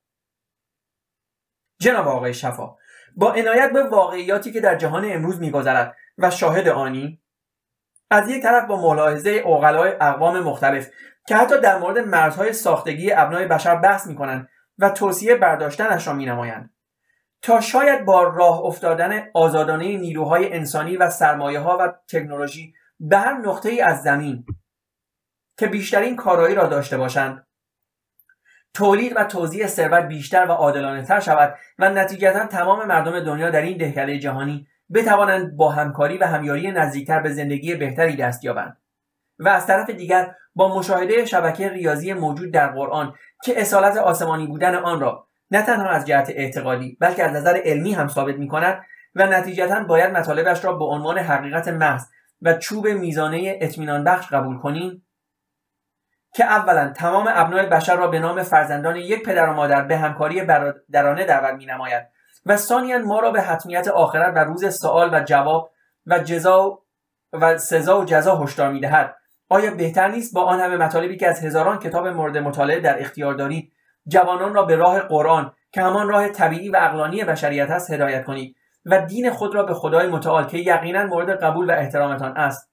[SPEAKER 1] جناب آقای شفا با عنایت به واقعیاتی که در جهان امروز میگذرد و شاهد آنی از یک طرف با ملاحظه اوغلای اقوام مختلف که حتی در مورد مرزهای ساختگی ابنای بشر بحث می‌کنند و توصیه برداشتنش را مینمایند. تا شاید با راه افتادن آزادانه نیروهای انسانی و سرمایه ها و تکنولوژی به هر نقطه ای از زمین که بیشترین کارایی را داشته باشند تولید و توزیع ثروت بیشتر و عادلانه تر شود و نتیجتا تمام مردم دنیا در این دهکده جهانی بتوانند با همکاری و همیاری نزدیکتر به زندگی بهتری دست یابند. و از طرف دیگر با مشاهده شبکه ریاضی موجود در قرآن که اصالت آسمانی بودن آن را نه تنها از جهت اعتقادی بلکه از نظر علمی هم ثابت می کند و نتیجتا باید مطالبش را به عنوان حقیقت محض و چوب میزانه اطمینان بخش قبول کنیم که اولا تمام ابنای بشر را به نام فرزندان یک پدر و مادر به همکاری برادرانه دعوت می نماید و ثانیا ما را به حتمیت آخرت و روز سوال و جواب و جزا و سزا و جزا هشدار می دهد آیا بهتر نیست با آن همه مطالبی که از هزاران کتاب مورد مطالعه در اختیار دارید جوانان را به راه قرآن که همان راه طبیعی و اقلانی بشریت است هدایت کنید و دین خود را به خدای متعال که یقینا مورد قبول و احترامتان است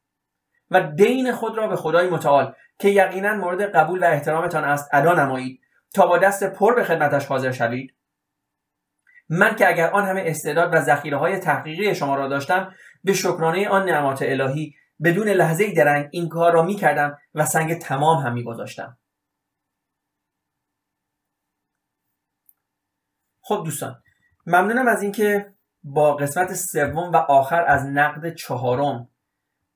[SPEAKER 1] و دین خود را به خدای متعال که یقینا مورد قبول و احترامتان است ادا نمایید تا با دست پر به خدمتش حاضر شوید؟ من که اگر آن همه استعداد و ذخیره های تحقیقی شما را داشتم به شکرانه آن نعمات الهی بدون لحظه درنگ این کار را می کردم و سنگ تمام هم می گذاشتم. خب دوستان ممنونم از اینکه با قسمت سوم و آخر از نقد چهارم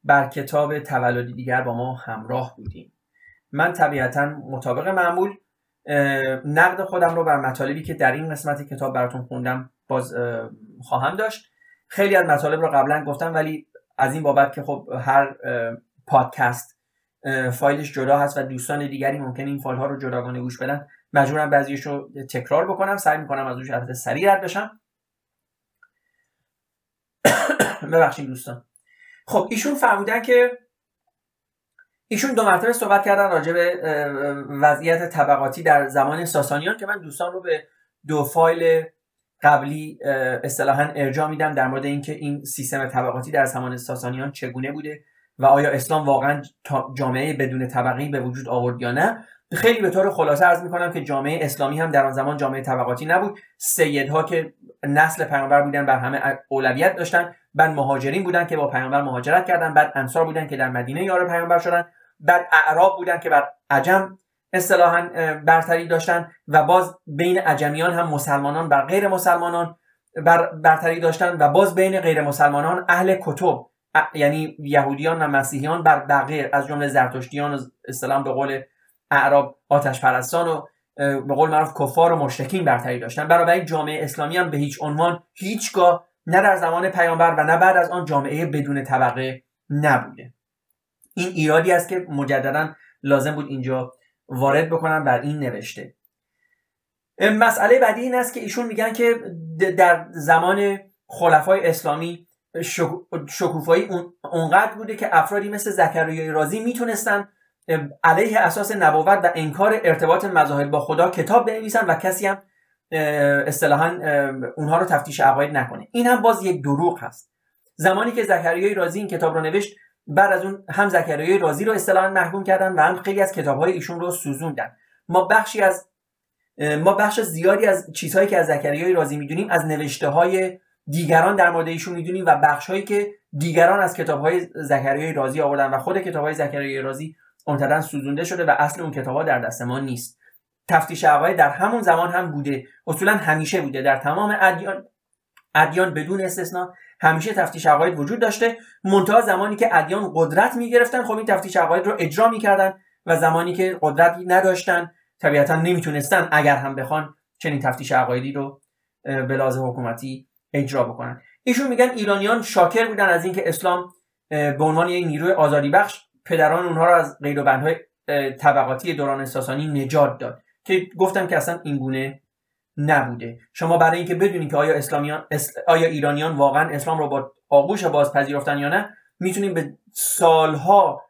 [SPEAKER 1] بر کتاب تولدی دیگر با ما همراه بودیم من طبیعتا مطابق معمول نقد خودم رو بر مطالبی که در این قسمت کتاب براتون خوندم باز خواهم داشت. خیلی از مطالب رو قبلا گفتم ولی از این بابت که خب هر پادکست فایلش جدا هست و دوستان دیگری ممکن این فایل ها رو جداگانه گوش بدن مجبورم بعضیش رو تکرار بکنم. سعی می‌کنم از روش البته سریع رد بشم. *coughs* ببخشید دوستان. خب ایشون فرمودن که ایشون دو مرتبه صحبت کردن راجع به وضعیت طبقاتی در زمان ساسانیان که من دوستان رو به دو فایل قبلی اصطلاحا ارجاع میدم در مورد اینکه این سیستم طبقاتی در زمان ساسانیان چگونه بوده و آیا اسلام واقعا جامعه بدون طبقی به وجود آورد یا نه. خیلی به طور خلاصه عرض می‌کنم که جامعه اسلامی هم در آن زمان جامعه طبقاتی نبود. سیدها که نسل پیامبر بودن بر همه اولویت داشتن. بعد مهاجرین بودن که با پیامبر مهاجرت کردن. بعد انصار بودن که در مدینه یار پیامبر شدن. بعد اعراب بودن که بر عجم اصطلاحا برتری داشتن و باز بین عجمیان هم مسلمانان بر غیر مسلمانان بر برتری داشتن و باز بین غیر مسلمانان اهل کتب یعنی یهودیان و مسیحیان بر بقیه از جمله زرتشتیان و اصطلاحا به قول اعراب آتش پرستان و به قول معروف کفار و مشرکین برتری داشتن. برای جامعه اسلامی هم به هیچ عنوان هیچگاه نه در زمان پیامبر و نه بعد از آن جامعه بدون طبقه نبوده. این ایرادی است که مجددا لازم بود اینجا وارد بکنم بر این نوشته. مسئله بعدی این است که ایشون میگن که در زمان خلفای اسلامی شکوفایی اونقدر بوده که افرادی مثل زکریای رازی می‌تونستن علیه اساس نبوت و انکار ارتباط مذاهب با خدا کتاب بنویسن و کسی هم اصطلاحا اونها رو تفتیش عقاید نکنه. این هم باز یک دروغ هست. زمانی که زکریای رازی این کتاب رو نوشت بعد از اون هم زکریای رازی رو اصطلاحا محکوم کردن و هم خیلی از کتابهای ایشون رو سوزوندن. ما بخشی از ما بخش زیادی از چیزهایی که از زکریای رازی می‌دونیم از نوشته های دیگران در مورد ایشون می‌دونیم و بخش هایی که دیگران از کتاب های زکریای رازی آوردن و خود کتاب های زکریای رازی اونتدن سوزونده شده و اصل اون کتاب ها در دست ما نیست. تفتیش عقاید در همون زمان هم بوده. اصولا همیشه بوده. در تمام ادیان ادیان بدون استثنا همیشه تفتیش عقاید وجود داشته. منتها زمانی که ادیان قدرت می‌گرفتن خب این تفتیش عقاید رو اجرا می‌کردن و زمانی که قدرتی نداشتن طبیعتا نمی‌تونستن اگر هم بخوان چنین تفتیش عقایدی رو به لازم حکومتی اجرا بکنن. ایشون میگن ایرانیان شاکر بودن از اینکه اسلام به عنوان یک نیروی آزادی بخش پدران اونها رو از قید و بندهای طبقاتی دوران ساسانی نجات داد. که گفتم که اصلا اینگونه نبوده. شما برای اینکه بدونید که آیا اسلامیان آیا ایرانیان واقعا اسلام رو با آغوش باز پذیرفتن یا نه می‌تونیم به سالها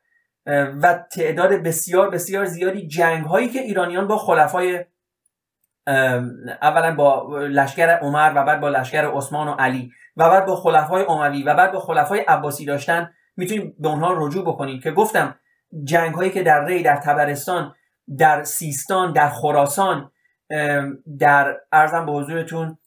[SPEAKER 1] و تعداد بسیار بسیار زیادی جنگ هایی که ایرانیان با خلفای اولا با لشکر عمر و بعد با لشکر عثمان و علی و بعد با خلفای اموی و بعد با خلفای عباسی داشتن می‌تونیم به اونها رجوع بکنیم که گفتم جنگ هایی که در ری در تبرستان در سیستان در خراسان در ارزم به حضورتون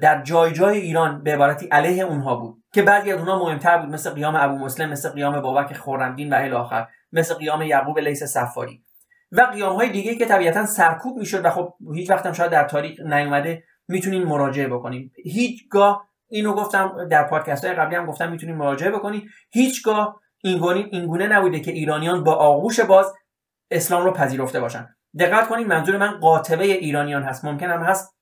[SPEAKER 1] در جای جای ایران به عبارتی علیه اونها بود که بعضی از اونها مهمتر بود مثل قیام ابو مسلم مثل قیام بابک خورمدین و الی آخر مثل قیام یعقوب لیس صفاری و قیام های دیگه که طبیعتا سرکوب می‌شد و خب هیچ وقتم شاید در تاریخ نیومده می‌تونین مراجعه بکنیم. هیچگاه اینو گفتم در پادکست های قبلی هم گفتم می‌تونین مراجعه بکنید هیچگاه اینگونه نبوده که ایرانیان با آغوش باز اسلام رو پذیرفته باشن. دقت کنید منظور من قاطبه ایرانیان هست. ممکن هم هست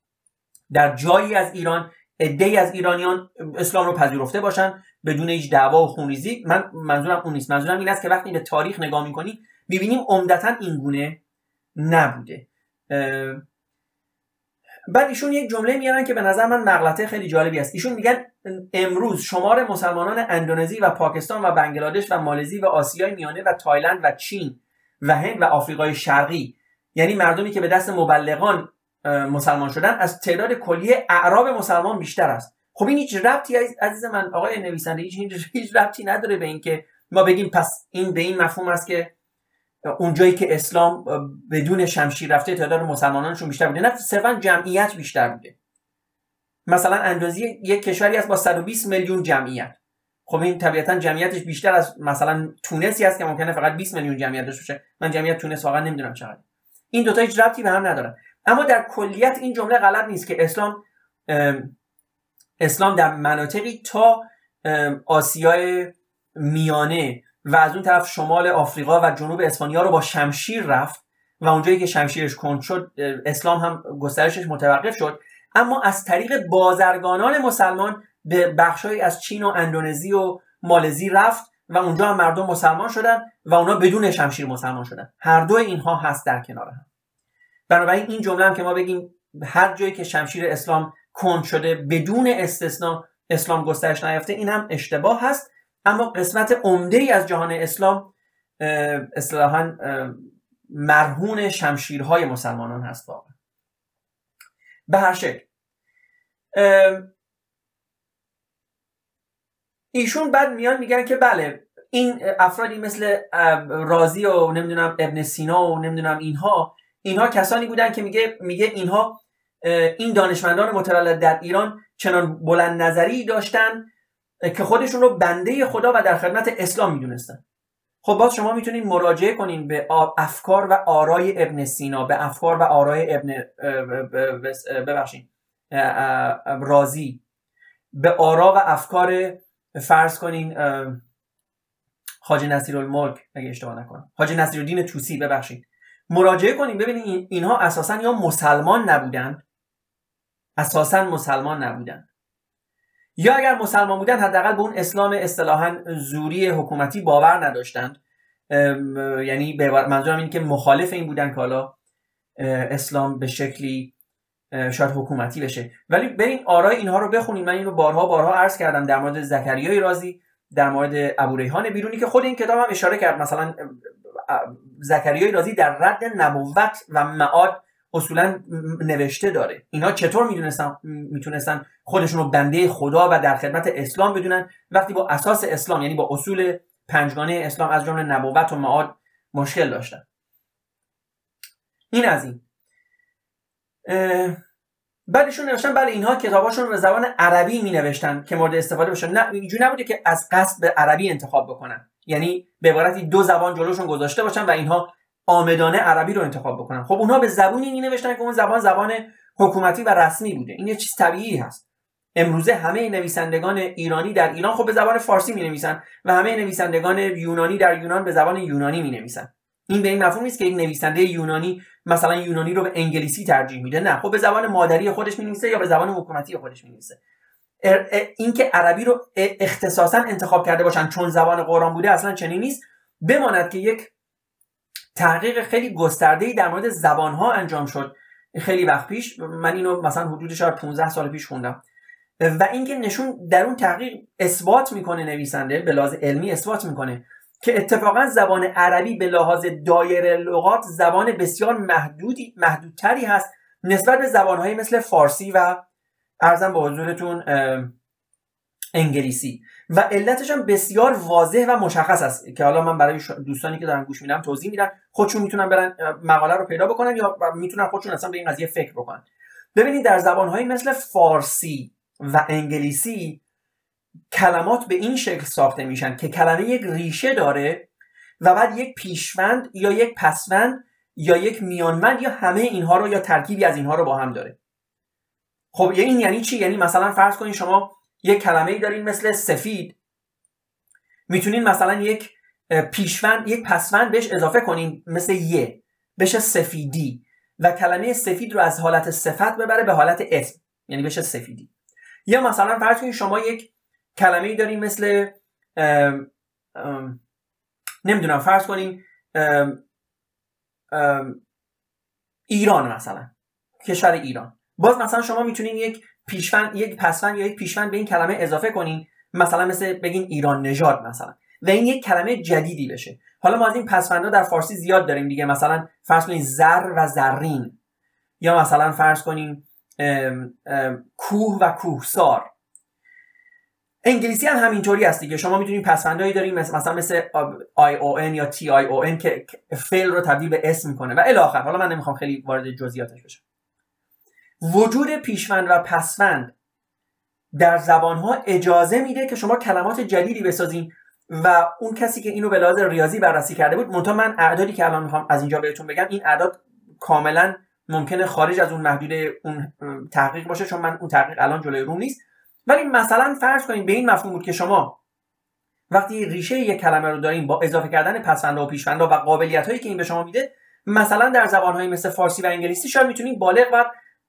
[SPEAKER 1] در جایی از ایران عده‌ای از ایرانیان اسلام رو پذیرفته باشن بدون هیچ دعوا و خونریزی. من منظورم اون نیست. منظورم این است که وقتی به تاریخ نگاه می‌کنید می‌بینیم عمدتا اینگونه نبوده. بعد ایشون یک جمله میارن که به نظر من مغلطه خیلی جالبی است. ایشون میگن امروز شمار مسلمانان اندونزی و پاکستان و بنگلادش و مالزی و آسیای میانه و تایلند و چین و هند و آفریقای شرقی یعنی مردمی که به دست مبلغان مسلمان شدن از تعداد کلی اعراب مسلمان بیشتر است. خب این هیچ ربطی عزیز من آقای نویسنده هیچ ربطی نداره به اینکه ما بگیم پس این به این مفهوم است که اونجایی که اسلام بدون شمشیر رفته تعداد مسلمانانشون بیشتر بوده. نه صرفا جمعیت بیشتر بوده. مثلا اندازی یک کشوری است با 120 میلیون جمعیت. خب این طبیعتا جمعیتش بیشتر از مثلا تونسی است که ممکنه فقط 20 میلیون جمعیت داشته باشه. من جمعیت تونس واقعا نمی‌دونم چقدر این دوتا هیچ ربطی به هم ندارن. اما در کلیت این جمله غلط نیست که اسلام اسلام در مناطقی تا آسیای میانه و از اون طرف شمال آفریقا و جنوب اسپانیا رو با شمشیر رفت و اونجایی که شمشیرش کند شد اسلام هم گسترشش متوقف شد. اما از طریق بازرگانان مسلمان به بخشهایی از چین و اندونزی و مالزی رفت و اونجا هم مردم مسلمان شدن و اونا بدون شمشیر مسلمان شدن. هر دو اینها هست در کنار هم. بنابراین این جمله هم که ما بگیم هر جایی که شمشیر اسلام کند شده بدون استثنا اسلام گسترش نیافته این هم اشتباه هست. اما قسمت عمده ای از جهان اسلام اصطلاحا مرهون شمشیرهای مسلمانان هست واقعا. به هر شکل ایشون بعد میان میگن که بله این افرادی مثل رازی و نمی‌دونم ابن سینا و نمی‌دونم اینها اینها کسانی بودن که میگه میگه اینها این دانشمندان متولد در ایران چنان بلند نظری داشتن که خودشون رو بنده خدا و در خدمت اسلام می‌دونستن. خب باز شما می‌تونید مراجعه کنین به افکار و آرای ابن سینا به افکار و آرای ابن ببخشید رازی به آرا و افکار فرض کنین حاج نصیر الملک اگه اشتباه نکنم. حاج نصیر الدین توسی ببخشید. مراجعه کنیم ببینید اینها اساسا یا مسلمان نبودن اساسا مسلمان نبودن یا اگر مسلمان بودن حداقل به اون اسلام اصطلاحا زوری حکومتی باور نداشتند. یعنی منظورم این که مخالف این بودن که حالا اسلام به شکلی شاید حکومتی بشه. ولی بریم آرای اینها رو بخونیم من اینو بارها بارها عرض کردم. در مورد زکریای رازی در مورد ابو ریحان بیرونی که خود این کتاب هم اشاره کرد. مثلا زکریای رازی در رد نبوت و معاد اصولا نوشته داره. اینا چطور می‌دونستن؟ می‌تونستن خودشون رو بنده خدا و در خدمت اسلام بدونن. وقتی با اساس اسلام یعنی با اصول پنجگانه اسلام از جمله نبوت و معاد مشکل داشتن. این از این. بعدشون نوشتن بله اینها کتاباشون رو به زبان عربی می نوشتن که مورد استفاده بشن نه اینجوری نبوده که از قصد به عربی انتخاب بکنن. یعنی به عبارتی دو زبان جلوشون گذاشته باشن و اینها آمدانه عربی رو انتخاب بکنن. خب اونها به زبونی می نوشتن که اون زبان زبان حکومتی و رسمی بوده. این یه چیز طبیعی هست. امروزه همه نویسندگان ایرانی در ایران خب به زبان فارسی می نویسن و همه نویسندگان یونانی در یونان به زبان یونانی می نویسن این به این مفهوم نیست که یک نویسنده یونانی مثلا یونانی رو به انگلیسی ترجیح میده نه. خب به زبان مادری خودش می یا به زبان حکومتی خودش می نویسه اینکه عربی رو اختصاصا انتخاب کرده باشن چون زبان قرآن بوده اصلا چنین نیست. بماند که یک تحقیق خیلی گسترده ای در مورد زبان ها انجام شد. خیلی وقت پیش من اینو مثلا حدود شاید 15 سال پیش خوندم. و اینکه نشون در اون تحقیق اثبات می‌کنه نویسنده به لحاظ علمی اثبات می‌کنه. که اتفاقا زبان عربی به لحاظ دایره لغات زبان بسیار محدودی محدودتری هست نسبت به زبانهایی مثل فارسی و ارزم به حضورتون انگلیسی. و علتش هم بسیار واضح و مشخص است که حالا من برای دوستانی که دارن گوش میدم توضیح میدم خودشون می‌تونن برن مقاله رو پیدا بکنن یا می‌تونن خودشون اصلا به این قضیه فکر بکنن. ببینید در زبانهایی مثل فارسی و انگلیسی کلمات به این شکل ساخته میشن که کلمه یک ریشه داره و بعد یک پیشوند یا یک پسوند یا یک میانوند یا همه اینها رو یا ترکیبی از اینها رو با هم داره. خب این یعنی چی؟ یعنی مثلا فرض کنید شما یک کلمه ای دارین مثل سفید. می‌تونین مثلا یک پیشوند یک پسوند بهش اضافه کنین مثل یه بشه سفیدی و کلمه سفید رو از حالت صفت ببره به حالت اسم یعنی بشه سفیدی. یا مثلا فرض کنید شما یک کلمه ای دارین مثل نمی‌دونم فرض کنین ایران مثلا کشور ایران. باز مثلا شما می‌تونین یک پیشوند یک پسوند یا یک پیشوند به این کلمه اضافه کنین مثلا مثل بگین ایران نژاد مثلا و این یک کلمه جدیدی بشه. حالا ما از این پسوندها در فارسی زیاد داریم دیگه مثلا فرض کنین زر و زرین یا مثلا فرض کنین کوه و کوهسار. انگلیسی هم همینطوری هست دیگه. شما می‌تونید پسوندهایی داریم مثلا مثل آی او ان یا تی آی او ان که فعل رو تبدیل به اسم می‌کنه. و الی آخر حالا من نمی‌خوام خیلی وارد جزئیاتش بشم. وجود پیشوند و پسوند در زبانها اجازه میده که شما کلمات جدیدی بسازین و اون کسی که اینو به لحاظ ریاضی بررسی کرده بود منتها من اعدادی که الان می‌خوام از اینجا بهتون بگم این اعداد کاملا ممکنه خارج از اون محدوده اون تحقیق باشه چون من اون تحقیق الان جلوی روم نیست. ولی مثلا فرض کنید به این مفهوم بود که شما وقتی ریشه یک کلمه رو دارین با اضافه کردن پسوندها و پیشوندها و قابلیت هایی که این به شما میده مثلا در زبانهایی مثل فارسی و انگلیسی شاید می‌تونید بالغ بر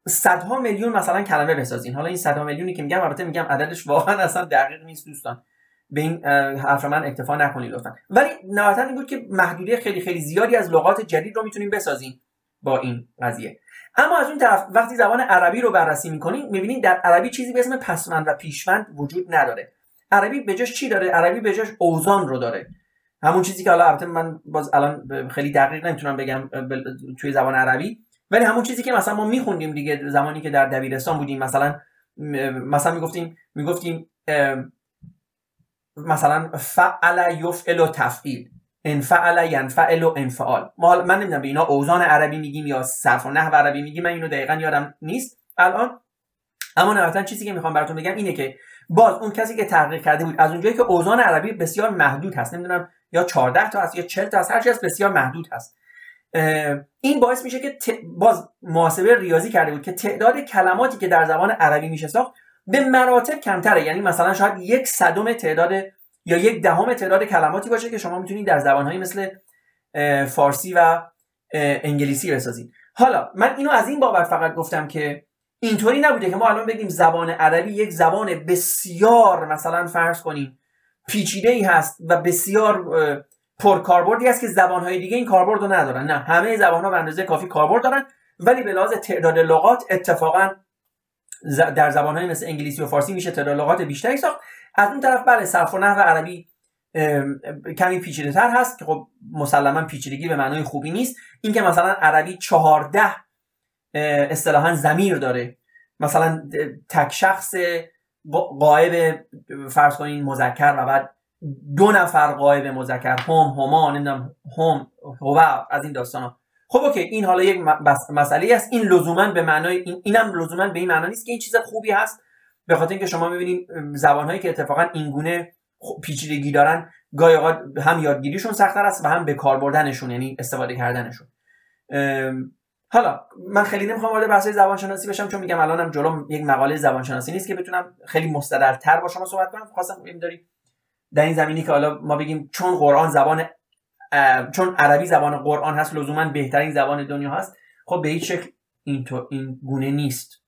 [SPEAKER 1] صدها میلیون مثلا کلمه بسازین. حالا این صدها میلیونی که میگم البته میگم عددش واقعا اصلا دقیق نیست دوستان. به این حرف من اکتفا نکنید لطفا. ولی نهایتا این بود که محدوده خیلی خیلی زیادی از لغات جدید رو می‌تونیم بسازیم با این قضیه. اما از اون طرف وقتی زبان عربی رو بررسی می‌کنیم می‌بینید در عربی چیزی به اسم پسوند و پیشوند وجود نداره. عربی به جاش چی داره؟ عربی به جاش اوزان رو داره. همون چیزی که حالا البته من باز الان خیلی دقیق نمی‌تونم بگم توی زبان عربی. ولی همون چیزی که مثلا ما میخوندیم دیگه زمانی که در دبیرستان بودیم مثلا مثلا می‌گفتیم می‌گفتیم مثلا فعل یفعل و تفعیل. انفعل ینفعل و انفعال. ما من نمی‌دونم به اینا اوزان عربی میگیم یا صرف و نحو عربی میگیم من اینو دقیقا یادم نیست. الان اما نهایتا چیزی که می‌خوام براتون بگم اینه که باز اون کسی که تحقیق کرده بود از اونجایی که اوزان عربی بسیار محدود هست نمی‌دونم یا 14 تا هست یا 40 تا هست هر بسیار محدود هست. این باعث میشه که باز محاسبه ریاضی کرده بود که تعداد کلماتی که در زبان عربی میشه ساخت به مراتب کمتره. یعنی مثلا شاید یک صدم تعداد یا یک دهم تعداد کلماتی باشه که شما می‌تونید در زبانهایی مثل فارسی و انگلیسی بسازید. حالا من اینو از این بابت فقط گفتم که اینطوری نبوده که ما الان بگیم زبان عربی یک زبان بسیار مثلا فرض کنیم پیچیده ای هست و بسیار پرکاربردی است که زبانهای دیگه این کاربرد رو ندارن. نه همه زبانها به اندازه کافی کاربرد دارن ولی به لحاظ تعداد لغات اتفاقا در زبانهای مثل انگلیسی و فارسی میشه تعداد لغات بیشتری ساخت. از اون طرف بله صرف و نحو عربی کمی پیچیده تر هست که خب مسلما پیچیدگی به معنای خوبی نیست. اینکه مثلا عربی چهارده اصطلاحا زمیر داره. مثلا تک شخص قائب فرض کنین مذکر و بعد دو نفر قایب مذکر هم هما نمی‌دونم هم هو از این داستان ها خب اوکی این حالا یک مسئله است. این لزوما به معنای این اینم لزوما به این معنا نیست که این چیز خوبی هست. به خاطر اینکه شما می‌بینید زبان هایی که اتفاقا اینگونه پیچیدگی دارن گاهی هم یادگیریشون سختتر است و هم به کار بردنشون یعنی استفاده کردنشون. حالا من خیلی نمی‌خوام وارد بحث زبان شناسی بشم چون میگم الانم جلو یک مقاله زبان شناسی نیست که بتونم خیلی مستدلتر با شما صحبت کنم. خواستم داری در این زمینی که حالا ما بگیم چون قرآن زبان چون عربی زبان قرآن هست لزوما بهترین زبان دنیا هست خب به هیچ شکل این, این گونه نیست.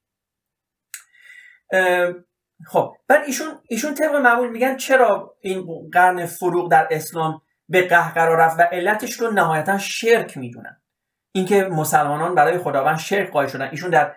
[SPEAKER 1] خب بعد ایشون ایشون طبق معمول میگن چرا این قرن فروغ در اسلام به قهقرا رفت و علتش رو نهایتا شرک می‌دونن. اینکه مسلمانان برای خداوند شرک قائل شدن. ایشون در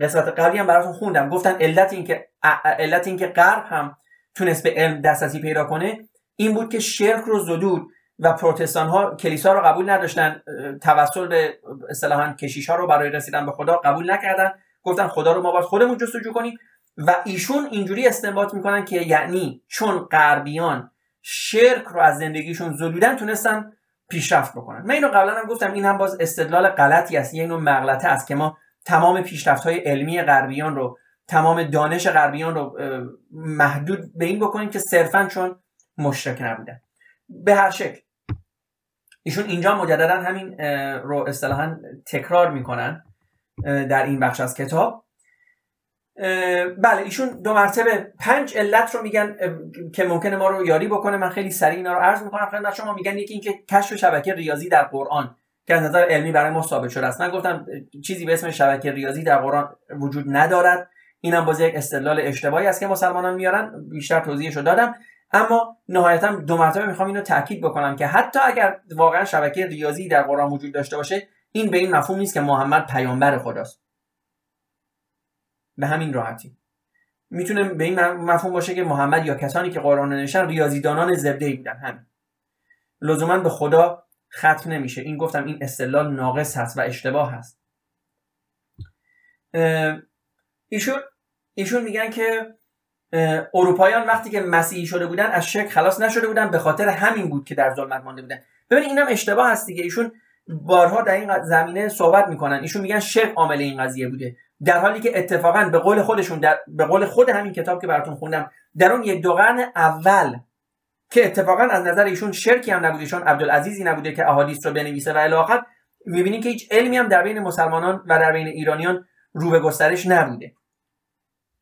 [SPEAKER 1] قسمت قبلی هم براتون خوندم. گفتن علت اینکه علت اینکه غرب هم تونست به علم دسترسی پیدا کنه این بود که شرک رو زدود و پروتستان ها کلیسا رو قبول نداشتن. توسل به اصطلاحا کشیش ها رو برای رسیدن به خدا قبول نکردن. گفتن خدا رو ما باید خودمون جستجو کنیم و ایشون اینجوری استنباط می‌کنن که یعنی چون غربیان شرک رو از زندگیشون زدودن تونستن پیشرفت بکنن. من اینو قبلا هم گفتم این هم باز استدلال غلطی است. یه نوع مغلطه است که ما تمام پیشرفت های علمی غربیان رو تمام دانش غربیان رو محدود به این بکنیم که صرفا چون مشرک نبودن. به هر شکل ایشون اینجا مجددا همین رو اصطلاحا تکرار می‌کنن. در این بخش از کتاب. بله ایشون دو مرتبه پنج علت رو میگن که ممکنه ما رو یاری بکنه. من خیلی سریع اینا رو عرض می‌کنم. خدمت شما میگن یکی اینکه کشف شبکه ریاضی در قرآن که از نظر علمی برای ما ثابت شده است. من گفتم چیزی به اسم شبکه ریاضی در قرآن وجود ندارد. اینم باز یک استدلال اشتباهی است که مسلمانان میارن. بیشتر توضیحش رو دادم. اما نهایتا دو مرتبه می‌خوام اینو تاکید بکنم که حتی اگر واقعا شبکه ریاضی در قرآن وجود داشته باشه این به این مفهوم نیست که محمد پیامبر خداست. به همین راحتی. می‌تونه به این مفهوم باشه که محمد یا کسانی که قرآن نوشتن ریاضیدانان زبده بودن. همین. لزوما به خدا ختم نمیشه. این گفتم این استدلال ناقص هست و اشتباه هست. ایشون ایشون میگن که اروپاییان وقتی که مسیحی شده بودن از شرک خلاص نشده بودن به خاطر همین بود که در ظلمت مانده بودن. ببینید اینم اشتباه هست دیگه. ایشون بارها در این زمینه صحبت می‌کنن. ایشون میگن شرک عامل این قضیه بوده. در حالی که اتفاقا به قول خودشون در به قول خود همین کتاب که براتون خوندم در اون یک دو قرن اول که اتفاقا از نظر ایشون شرکی هم نبوده چون عبدالعزیزی نبوده که احادیث رو بنویسه و الی می‌بینیم که هیچ علمی هم در بین مسلمانان و در بین ایرانیان رو به گسترش نبوده.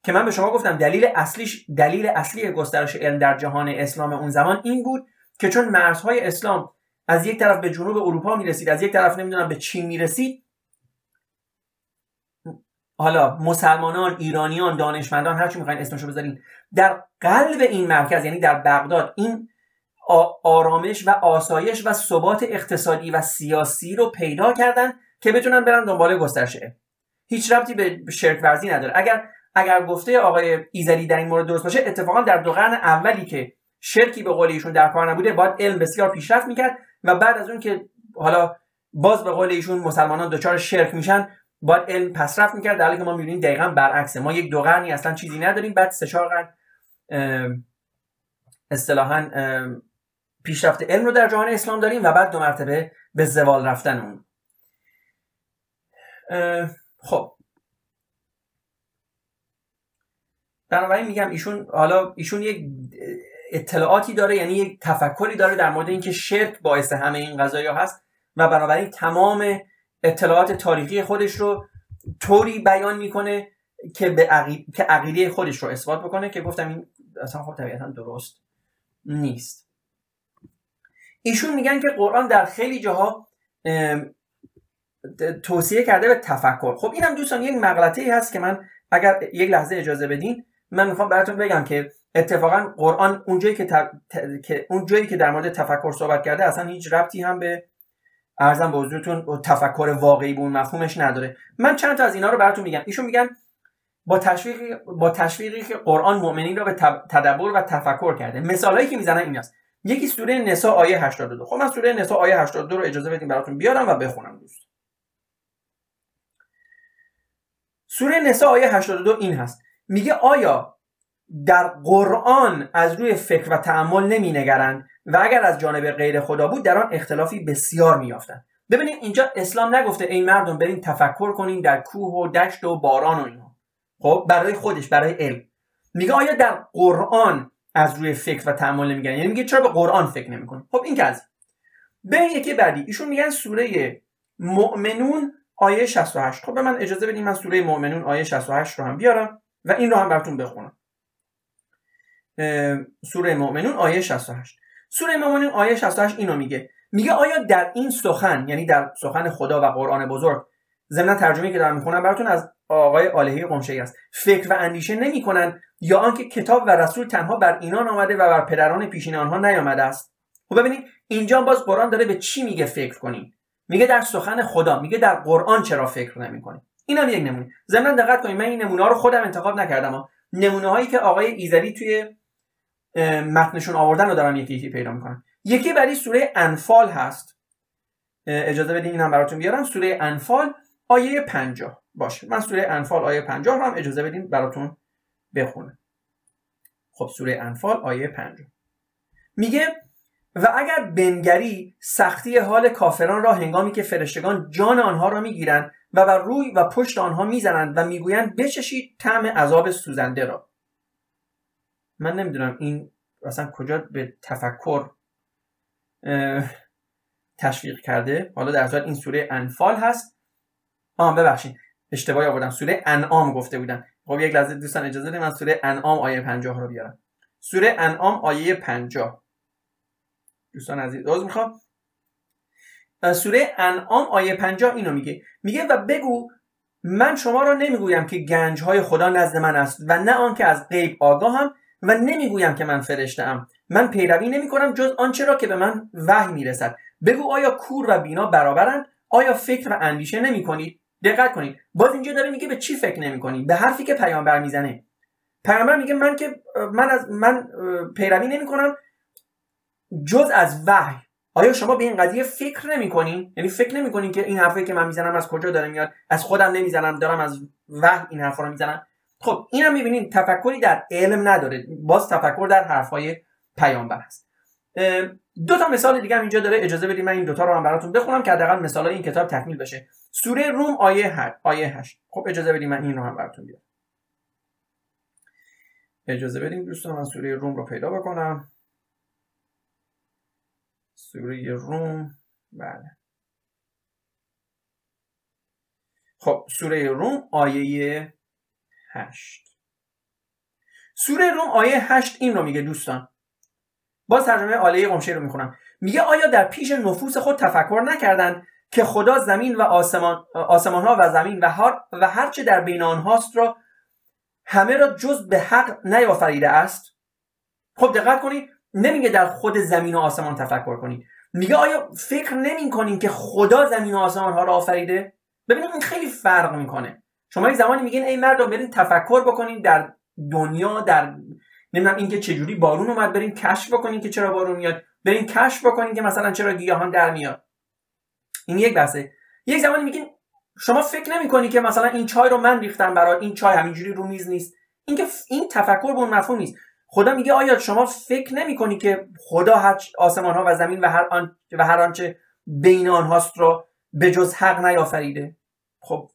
[SPEAKER 1] که من به شما گفتم دلیل اصلیش دلیل اصلی گسترش علم در جهان اسلام اون زمان این بود که چون مرزهای اسلام از یک طرف به جنوب اروپا می‌رسید از یک طرف نمی‌دونم به چین می‌رسید. حالا مسلمانان ایرانیان دانشمندان هر چی می‌خواین اسمشو بذارین در قلب این مرکز یعنی در بغداد این آرامش و آسایش و ثبات اقتصادی و سیاسی رو پیدا کردن که بتونن برن دنبال گسترش هیچ ربطی به شرک ورزی نداره. اگر اگر گفته آقای ایزدی در این مورد درست باشه اتفاقا در دو قرن اولی که شرکی به قول ایشون در کار نبوده باید علم بسیار پیشرفت می‌کرد. و بعد از اون که حالا باز به قول ایشون مسلمانان دچار شرک میشن باید علم پسرفت می‌کرد. در حالی که ما می‌بینیم دقیقا برعکسه. ما یک دو قرنی اصلا چیزی نداریم بعد سه چهار قرن اصطلاحا پیشرفت علم رو در جهان اسلام داریم و بعد دو مرتبه به زوال رفتن اون. خب. بنابراین میگم ایشون حالا ایشون یک اطلاعاتی داره یعنی یک تفکری داره در مورد اینکه شرک باعث همه این قضایا هست و بنابراین تمام اطلاعات تاریخی خودش رو طوری بیان می‌کنه که به که عقیده خودش رو اثبات بکنه که گفتم این اصلا خب طبیعتا درست نیست. ایشون میگن که قرآن در خیلی جاها توصیه کرده به تفکر. خب اینم دوستان یک مغلطه ای هست که من اگر یک لحظه اجازه بدین من می‌خوام براتون بگم که اتفاقا قرآن اونجایی که, که اون جایی که در مورد تفکر صحبت کرده اصلا هیچ ربطی هم به ارزم به حضورتون تفکر واقعی به اون مفهومش نداره. من چند تا از اینا رو براتون میگم. ایشون میگن با تشویق با تشویقی که قرآن مؤمنین را به تدبر و تفکر کرده. مثالایی که می‌زنن این است یکی سوره نساء آیه 82 خب من سوره نساء آیه 82 رو اجازه بدیم براتون بیارم و بخونم دوست. سوره نساء آیه 82 این هست. میگه آیا در قرآن از روی فکر و تعمل نمی نگرند و اگر از جانب غیر خدا بود در آن اختلافی بسیار میافتند ببینید اینجا اسلام نگفته ای مردم برین تفکر کنین در کوه و دشت و باران و اینا. خب برای خودش برای علم. میگه آیا در قرآن از روی فکر و تعمل نمیگن یعنی میگه چرا به قرآن فکر نمی‌کنه؟ خب این که از به یکی بعدی. ایشون میگن سوره مؤمنون آیه 68 خب به من اجازه بدین من سوره مؤمنون آیه 68 رو هم بیارم و این رو هم براتون بخونم. سوره مؤمنون آیه 68 سوره مؤمنون آیه 68 اینو میگه. میگه آیا در این سخن یعنی در سخن خدا و قرآن بزرگ ضمن ترجمه که دارم می‌خونم براتون از آقای آلهی قمشهی است. فکر و اندیشه نمی‌کنن یا آنکه کتاب و رسول تنها بر اینان آمده و بر پدران پیشین آنها نیامده است. خب ببینید اینجا باز قرآن داره به چی میگه فکر کنید میگه در سخن خدا میگه در قرآن چرا فکر نمی‌کنید اینم یک نمونه. ضمن دقت کنید من این نمونه رو خودم انتخاب نکردم. نمونه هایی که آقای ایزدی توی متنشون آوردن رو دارم یکی یکی پیدا می‌کنم یکی برای سوره انفال هست. اجازه بدین اینم براتون بیارم. سوره انفال آیه 50 باشه. من سوره انفال آیه 50 رو هم اجازه بدین براتون بخونم. خب سوره انفال آیه 50 میگه و اگر بنگری سختی حال کافران را هنگامی که فرشتگان جان آنها را می‌گیرند و بر روی و پشت آنها می‌زنند و می‌گویند بچشید طعم عذاب سوزنده را. من نمی‌دونم این اصلا کجا به تفکر تشویق کرده. حالا در صورت این سوره انفال هست. آه ببخشید. اشتباهی آوردم. سوره انعام گفته بودن خب یک لحظه دوستان اجازه بدید من سوره انعام آیه 50 رو بیارم. سوره انعام آیه 50 دوستان عزیز عذر می‌خوام؟ سوره انعام آیه 50 اینو میگه. میگه و بگو من شما را نمی‌گویم که گنج های خدا نزد من است و نه آنکه از غیب آگاهم و نمی‌گویم که من فرشته ام من پیروی نمی کنم جز آنچه را که به من وحی می‌رسد. بگو آیا کور و بینا برابرند؟ آیا فکر و اندیشه نمی کنید دقت کنید. باز اینجا داره میگه به چی فکر نمی کنید به حرفی که پیامبر می‌زنه. پیامبر میگه من که من از من پیروی نمی کنم جز از وحی. آیا شما به این قضیه فکر نمی کنین؟ یعنی فکر نمی کنین که این حرفی که من می‌زنم از کجا داره میاد؟ از خودم نمی‌زنم دارم از وحی این حرفا رو می‌زنم؟ خب اینم می‌بینین تفکری در علم نداره. باز تفکر در حرفهای پیامبر هست دو تا مثال دیگه هم اینجا داره. اجازه بدید من این دوتا رو هم براتون بخونم که حداقل مثال این کتاب تکمیل بشه. سوره روم آیه 8 آیه 8 خب اجازه بدید من این رو هم براتون بیارم. اجازه بدید دوستان من سوره روم رو پیدا بکنم. سوره روم بله. خب سوره روم آیه 8 سوره روم آیه 8 این رو میگه دوستان. باز ترجمه آلیه قمشه رو می‌خونم. میگه آیا در پیش نفوس خود تفکر نکردند که خدا زمین و آسمان, آسمان ها و زمین و هر و هرچه در بین آنهاست را همه را جز به حق نیافریده است؟ خب دقت کنید نمیگه در خود زمین و آسمان تفکر کنید. میگه آیا فکر نمی که خدا زمین و آسمان ها را آفریده؟ ببینید این خیلی فرق می‌کنه. شما یک زمانی میگین ای مردم برین تفکر بکنین در دنیا در نمی‌دونم اینکه چجوری بارون اومد برین کشف بکنین که چرا بارون میاد. برین کشف بکنین که مثلا چرا گیاهان در میاد. این یک بحثه. یک زمانی میگین شما فکر نمی‌کنی که مثلا این چای رو من ریختم برای این چای همینجوری رو میز نیست. اینکه این تفکر به اون مفهوم نیست. خدا میگه آیا شما فکر نمی‌کنی که خدا هر آسمان ها و زمین و هر آن و هر آنچه بین آنهاست رو به جز حق نیافریده؟ خب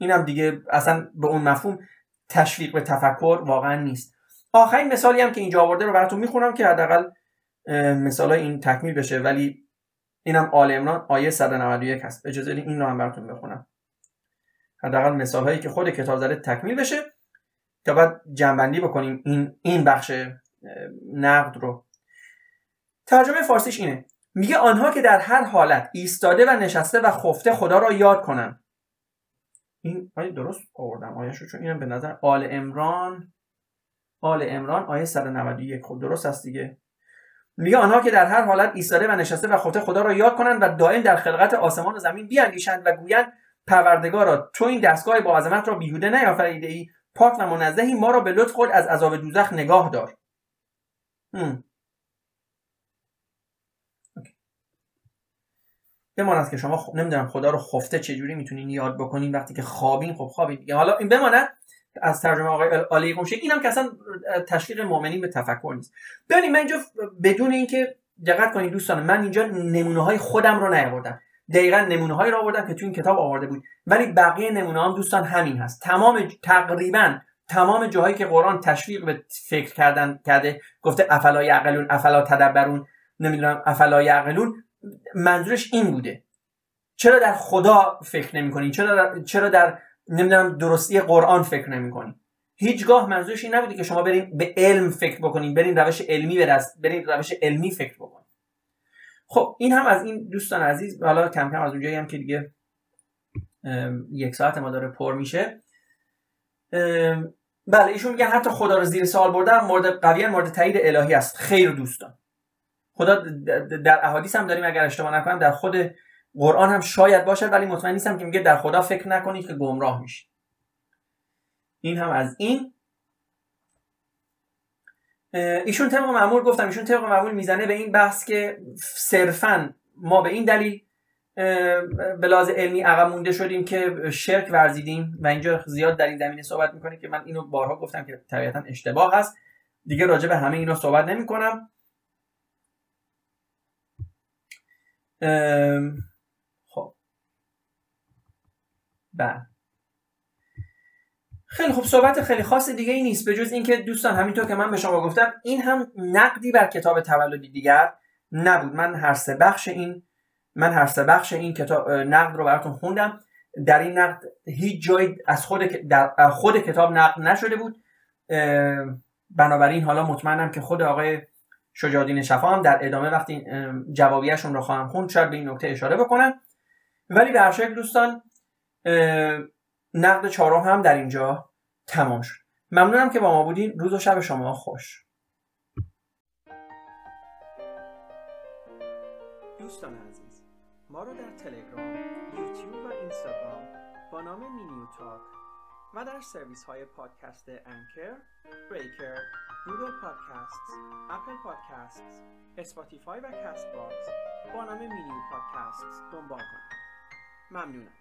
[SPEAKER 1] اینم دیگه اصلا به اون مفهوم تشویق به تفکر واقعا نیست. آخرین مثالی هم که اینجا آورده رو براتون می‌خونم که حداقل مثال این تکمیل بشه ولی اینم آل امران آیه 191 هست. اجازه این رو هم براتون بخونم. حداقل مثال هایی که خود کتاب زده تکمیل بشه تا بعد جنبندی بکنیم این این بخش نقد رو. ترجمه فارسیش اینه. میگه آنها که در هر حالت ایستاده و نشسته و خفته خدا را یاد کنند این آیه درست آوردم آیه شو چون اینم به نظر آل امران آل امران آیه 191 خب درست است دیگه. میگه آنها که در هر حالت ایستاده و نشسته و خفته خدا را یاد کنند و دائم در خلقت آسمان و زمین بیاندیشند و گویند پروردگارا تو این دستگاه با عظمت را بیهوده نیافریده ای پاک و منزهی ما را به لطف خود از عذاب دوزخ نگاه دار. بماند که شما خب نمی‌دونم خدا رو خفته چجوری می‌تونین یاد بکنین وقتی که خوابین خب خوابین دیگه. حالا این بماند از ترجمه آقای علی قمشه اینم که اصلا تشویق مؤمنین به تفکر نیست. ببینید من اینجا بدون اینکه دقت کنید دوستان من اینجا نمونه های خودم رو نیاوردم. دقیقا نمونه هایی رو آوردم که تو این کتاب آورده بود. ولی بقیه نمونه هم دوستان همین هست. تمام تقریبا تمام جاهایی که قرآن تشویق به فکر کردن کرده گفته افلا یعقلون افلا تدبرون نمی‌دونم افلا یعقلون منظورش این بوده. چرا در خدا فکر نمی کنین چرا در, چرا در نمی‌دونم درستی قرآن فکر نمی کنین هیچگاه منظورش این نبوده که شما برین به علم فکر بکنین برین روش علمی برست برین روش علمی فکر بکنین. خب این هم از این دوستان عزیز حالا کم کم از اونجایی هم که دیگه یک ساعت ما داره پر میشه. بله ایشون میگن حتی خدا رو زیر سوال بردن مورد قوی مورد تایید الهی است. خیر دوستان. خدا در احادیث هم داریم اگر اشتباه نکنم در خود قرآن هم شاید باشه ولی مطمئن نیستم که میگه در خدا فکر نکنید که گمراه میشید. این هم از این. ایشون طبق معمول گفتم ایشون طبق معمول می‌زنه به این بحث که صرفا ما به این دلیل به لحاظ علمی عقب مونده شدیم که شرک ورزیدیم و اینجا زیاد در این زمینه صحبت می‌کنه که من اینو بارها گفتم که طبیعتا اشتباه هست دیگه راجع به همه اینا صحبت نمی کنم خب. بله. خیلی خوب. صحبت خیلی خاص دیگه ای نیست به جز اینکه دوستان همینطور که من به شما گفتم این هم نقدی بر کتاب تولدی دیگر نبود. من هر سه بخش این من هر سه بخش این کتاب نقد رو براتون خوندم. در این نقد هیچ جایی از خود در خود کتاب نقد نشده بود. بنابراین حالا مطمئنم که خود آقای شجاعالدین شفا هم در ادامه وقتی جوابیشون رو خواهم خوند شاید به این نکته اشاره بکنن. ولی به هر دوستان نقد چهارم هم در اینجا تمام شد. ممنونم که با ما بودین. روز و شب شما خوش. دوستان عزیز ما رو در تلگرام، یوتیوب و اینستاگرام با نام مینیو تاک و در سرویس های پادکست انکر، Breaker، Google Podcast، Apple Podcast، Spotify و Castbox با نام مینیو پادکست دنبال کنید. ممنونم.